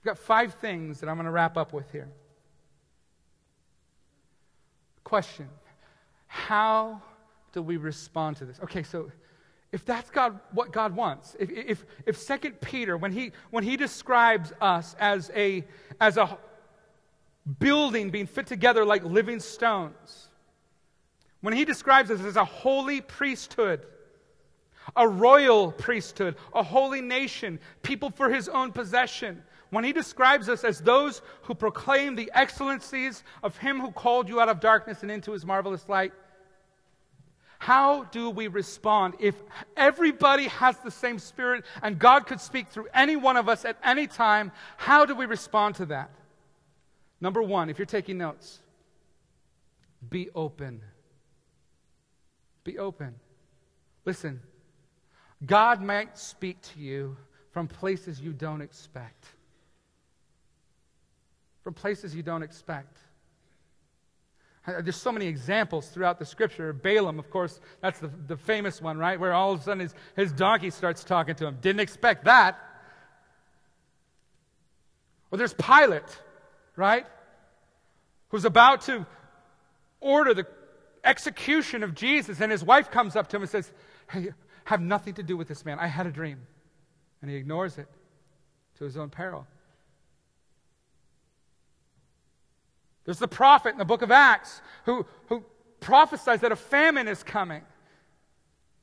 I've got five things that I'm going to wrap up with here. Question How do we respond to this? Okay, so if that's God, what God wants, if, if, if 2 Peter, when he, when he describes us as a, as a building being fit together like living stones, when he describes us as a holy priesthood, a royal priesthood, a holy nation, people for his own possession, when he describes us as those who proclaim the excellencies of him who called you out of darkness and into his marvelous light, how do we respond if everybody has the same spirit and God could speak through any one of us at any time? How do we respond to that? Number one, if you're taking notes, be open. Be open. Listen, God might speak to you from places you don't expect. From places you don't expect. There's so many examples throughout the scripture. Balaam, of course, that's the, the famous one, right? Where all of a sudden his, his donkey starts talking to him. Didn't expect that. Or there's Pilate, right? Who's about to order the execution of Jesus, and his wife comes up to him and says, Hey, have nothing to do with this man. I had a dream. And he ignores it to his own peril. There's the prophet in the book of Acts who, who prophesies that a famine is coming.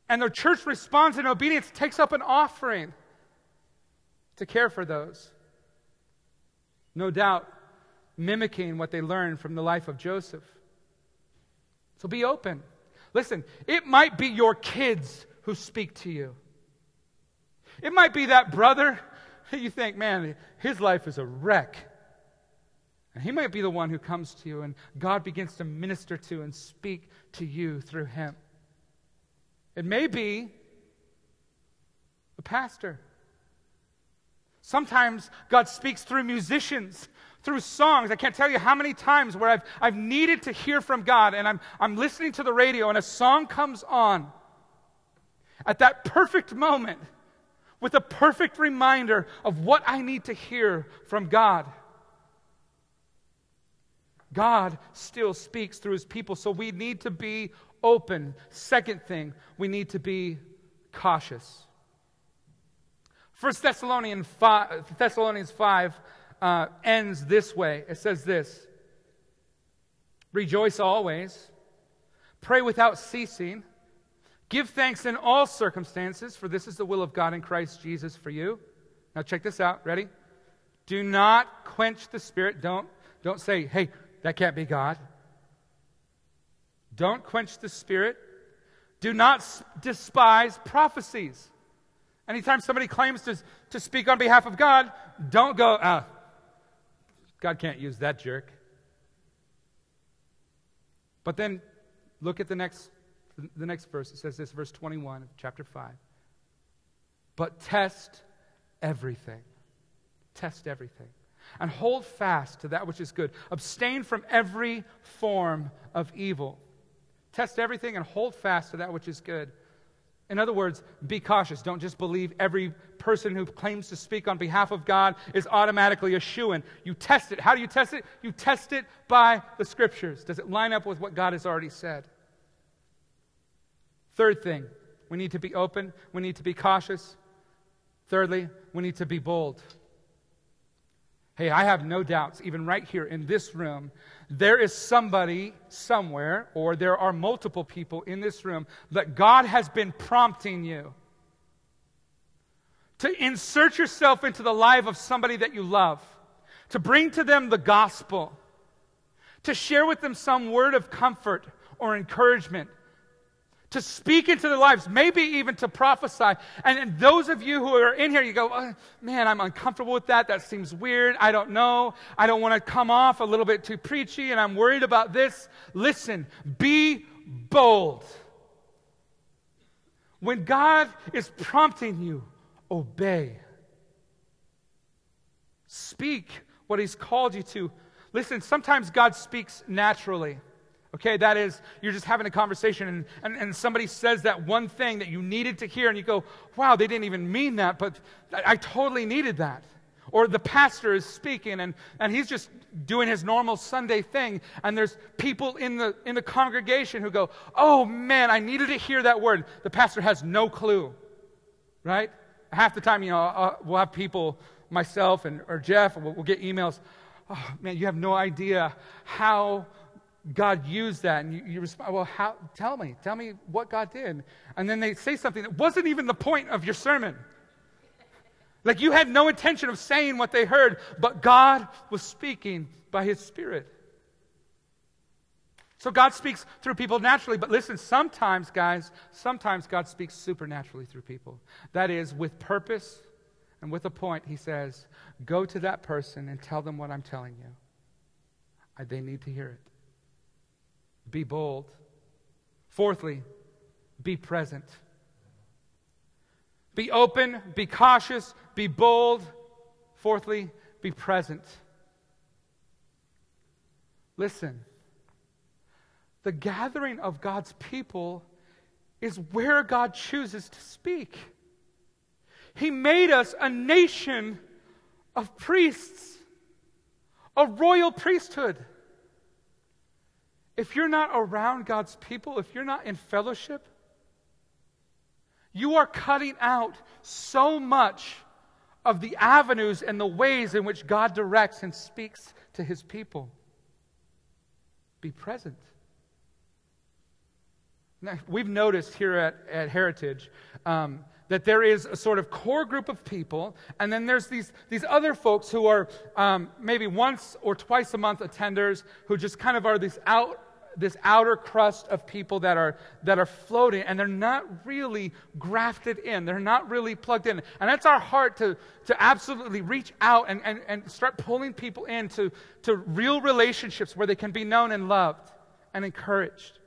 And the church responds in obedience, takes up an offering to care for those. No doubt, mimicking what they learned from the life of Joseph. So be open. Listen, it might be your kids who speak to you. It might be that brother you think, man, his life is a wreck. And he might be the one who comes to you, and God begins to minister to and speak to you through him. It may be a pastor. Sometimes God speaks through musicians, through songs. I can't tell you how many times where I've, I've needed to hear from God, and I'm, I'm listening to the radio, and a song comes on. At that perfect moment, with a perfect reminder of what I need to hear from God. God still speaks through his people, so we need to be open. Second thing, we need to be cautious. First Thessalonians 5, Thessalonians 5 uh, ends this way. It says this Rejoice always, pray without ceasing, give thanks in all circumstances, for this is the will of God in Christ Jesus for you. Now, check this out. Ready? Do not quench the spirit. Don't, don't say, hey, that can't be God. Don't quench the spirit. Do not s- despise prophecies. Anytime somebody claims to, to speak on behalf of God, don't go, ah, God can't use that jerk. But then look at the next, the next verse. It says this, verse 21 of chapter 5. But test everything. Test everything. And hold fast to that which is good. Abstain from every form of evil. Test everything and hold fast to that which is good. In other words, be cautious. Don't just believe every person who claims to speak on behalf of God is automatically a shoo in. You test it. How do you test it? You test it by the scriptures. Does it line up with what God has already said? Third thing, we need to be open, we need to be cautious. Thirdly, we need to be bold. Hey, I have no doubts, even right here in this room, there is somebody somewhere, or there are multiple people in this room, that God has been prompting you to insert yourself into the life of somebody that you love, to bring to them the gospel, to share with them some word of comfort or encouragement, to speak into their lives, maybe even to prophesy. And, and those of you who are in here, you go, oh, man, I'm uncomfortable with that. That seems weird. I don't know. I don't want to come off a little bit too preachy, and I'm worried about this. Listen, be bold. When God is prompting you, obey. Speak what He's called you to. Listen, sometimes God speaks naturally. Okay, that is, you're just having a conversation and, and, and, somebody says that one thing that you needed to hear, and you go, wow, they didn't even mean that, but I, I totally needed that. Or the pastor is speaking and, and he's just doing his normal Sunday thing, and there's people in the, in the congregation who go, oh man, I needed to hear that word. The pastor has no clue, right? Half the time, you know, uh, we'll have people, myself and, or Jeff, we'll, we'll get emails, oh man, you have no idea how God used that, and you, you respond, well, how, tell me, tell me what God did. And then they say something that wasn't even the point of your sermon. Like you had no intention of saying what they heard, but God was speaking by His Spirit. So God speaks through people naturally, but listen, sometimes, guys, sometimes God speaks supernaturally through people. That is, with purpose and with a point, He says, Go to that person and tell them what I'm telling you. They need to hear it. Be bold. Fourthly, be present. Be open, be cautious, be bold. Fourthly, be present. Listen, the gathering of God's people is where God chooses to speak. He made us a nation of priests, a royal priesthood. If you're not around God's people, if you're not in fellowship, you are cutting out so much of the avenues and the ways in which God directs and speaks to his people. Be present. Now, we've noticed here at, at Heritage um, that there is a sort of core group of people, and then there's these, these other folks who are um, maybe once or twice a month attenders who just kind of are these out, this outer crust of people that are, that are floating and they're not really grafted in. They're not really plugged in. And that's our heart to, to absolutely reach out and, and, and start pulling people into to real relationships where they can be known and loved and encouraged.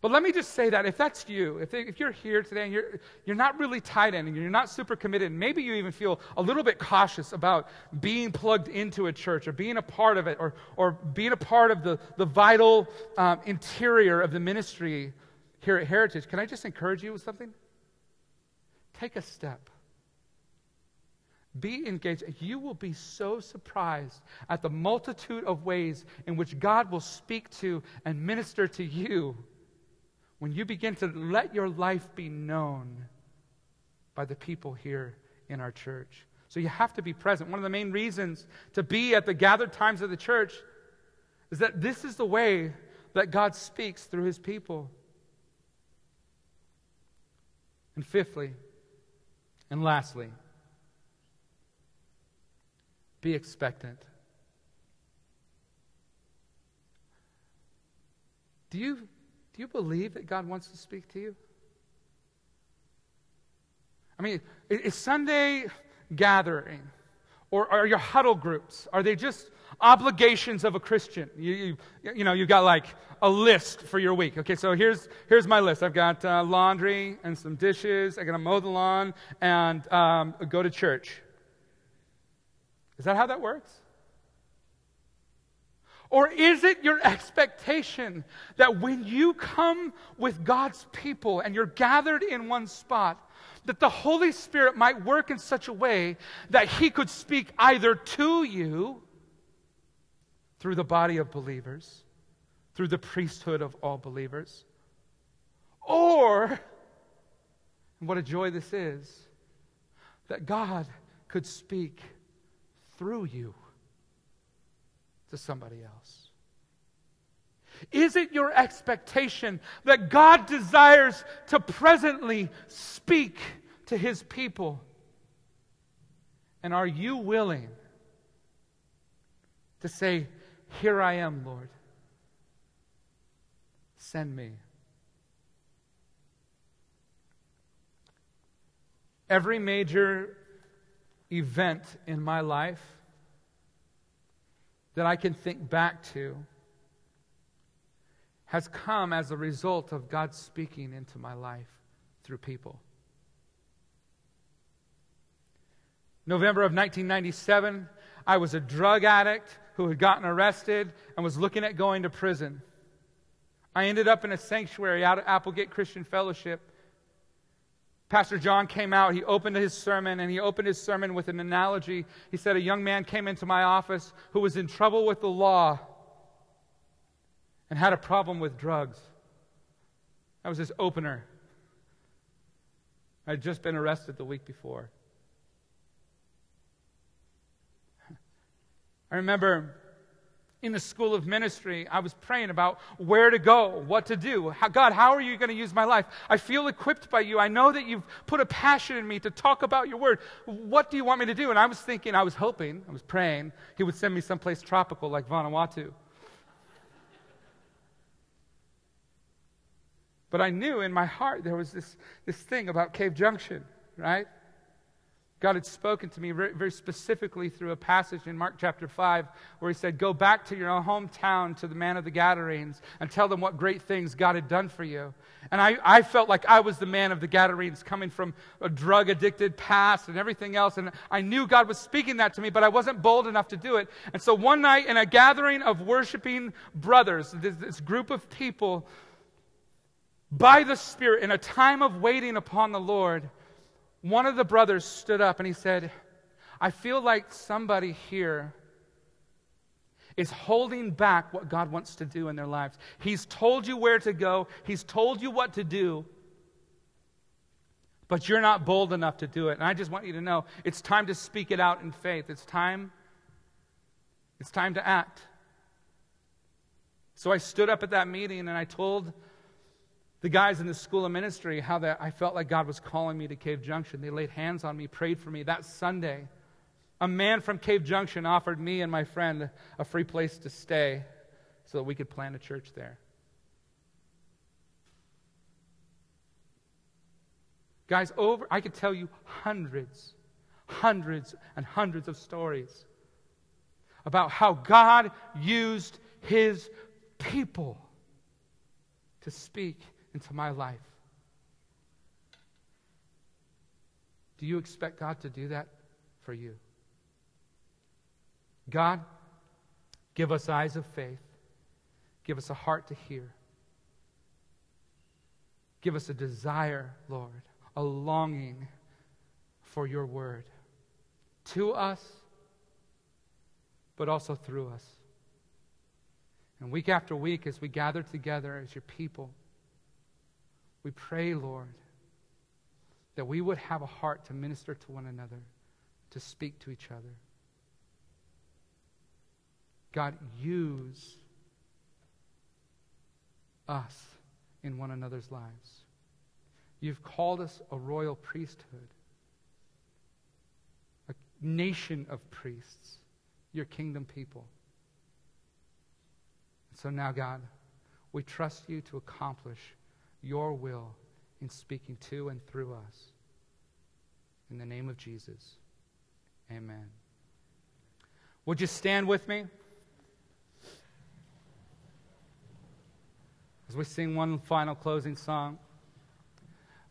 But let me just say that if that's you, if, if you're here today and you're, you're not really tied in and you're not super committed, maybe you even feel a little bit cautious about being plugged into a church or being a part of it or, or being a part of the, the vital um, interior of the ministry here at Heritage, can I just encourage you with something? Take a step. Be engaged. You will be so surprised at the multitude of ways in which God will speak to and minister to you when you begin to let your life be known by the people here in our church. So you have to be present. One of the main reasons to be at the gathered times of the church is that this is the way that God speaks through his people. And fifthly, and lastly, be expectant. Do you Do you believe that God wants to speak to you? I mean, is Sunday gathering or are your huddle groups, are they just obligations of a Christian? You, you, you know, you've got like a list for your week. Okay, so here's, here's my list. I've got uh, laundry and some dishes. I got to mow the lawn and um, go to church. Is that how that works? Or is it your expectation that when you come with God's people and you're gathered in one spot, that the Holy Spirit might work in such a way that He could speak either to you through the body of believers, through the priesthood of all believers, or, and what a joy this is, that God could speak through you to somebody else? Is it your expectation that God desires to presently speak to his people? And are you willing to say, Here I am, Lord? Send me. Every major event in my life that I can think back to has come as a result of God speaking into my life through people. November of 1997, I was a drug addict who had gotten arrested and was looking at going to prison. I ended up in a sanctuary out at Applegate Christian Fellowship Pastor John came out, he opened his sermon, and he opened his sermon with an analogy. He said, A young man came into my office who was in trouble with the law and had a problem with drugs. That was his opener. I had just been arrested the week before. I remember in the school of ministry, I was praying about where to go, what to do. How, God, how are you going to use my life? I feel equipped by you. I know that you've put a passion in me to talk about your word. What do you want me to do? And I was thinking, I was hoping, I was praying, He would send me someplace tropical like Vanuatu. But I knew in my heart there was this, this thing about Cave Junction, right? God had spoken to me very, specifically through a passage in Mark chapter 5 where he said, Go back to your hometown, to the man of the Gadarenes, and tell them what great things God had done for you. And I, I felt like I was the man of the Gadarenes coming from a drug addicted past and everything else. And I knew God was speaking that to me, but I wasn't bold enough to do it. And so one night in a gathering of worshiping brothers, this, this group of people, by the Spirit, in a time of waiting upon the Lord, one of the brothers stood up and he said, I feel like somebody here is holding back what God wants to do in their lives. He's told you where to go, He's told you what to do, but you're not bold enough to do it. And I just want you to know it's time to speak it out in faith. It's time. It's time to act. So I stood up at that meeting and I told the guys in the school of ministry how that I felt like God was calling me to Cave Junction. They laid hands on me, prayed for me. That Sunday, a man from Cave Junction offered me and my friend a free place to stay so that we could plant a church there. Guys, over I could tell you hundreds, hundreds and hundreds of stories about how God used his people to speak into my life. Do you expect God to do that for you? God, give us eyes of faith. Give us a heart to hear. Give us a desire, Lord, a longing for your word to us, but also through us. And week after week, as we gather together as your people, we pray, Lord, that we would have a heart to minister to one another, to speak to each other. God, use us in one another's lives. You've called us a royal priesthood, a nation of priests, your kingdom people. So now, God, We trust you to accomplish your will in speaking to and through us. In the name of Jesus, amen. Would you stand with me? As we sing one final closing song.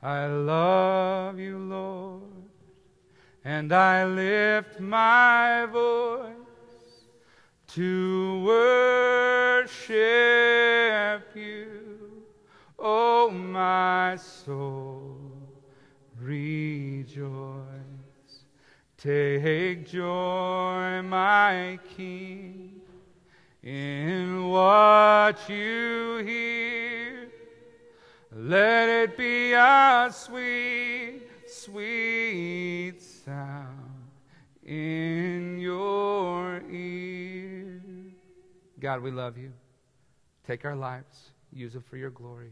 I love you, Lord, and I lift my voice to worship you, oh my soul, rejoice. Take joy, my King, in what you hear. Let it be a sweet, sweet sound in your ear. God, we love you. Take our lives, use them for your glory.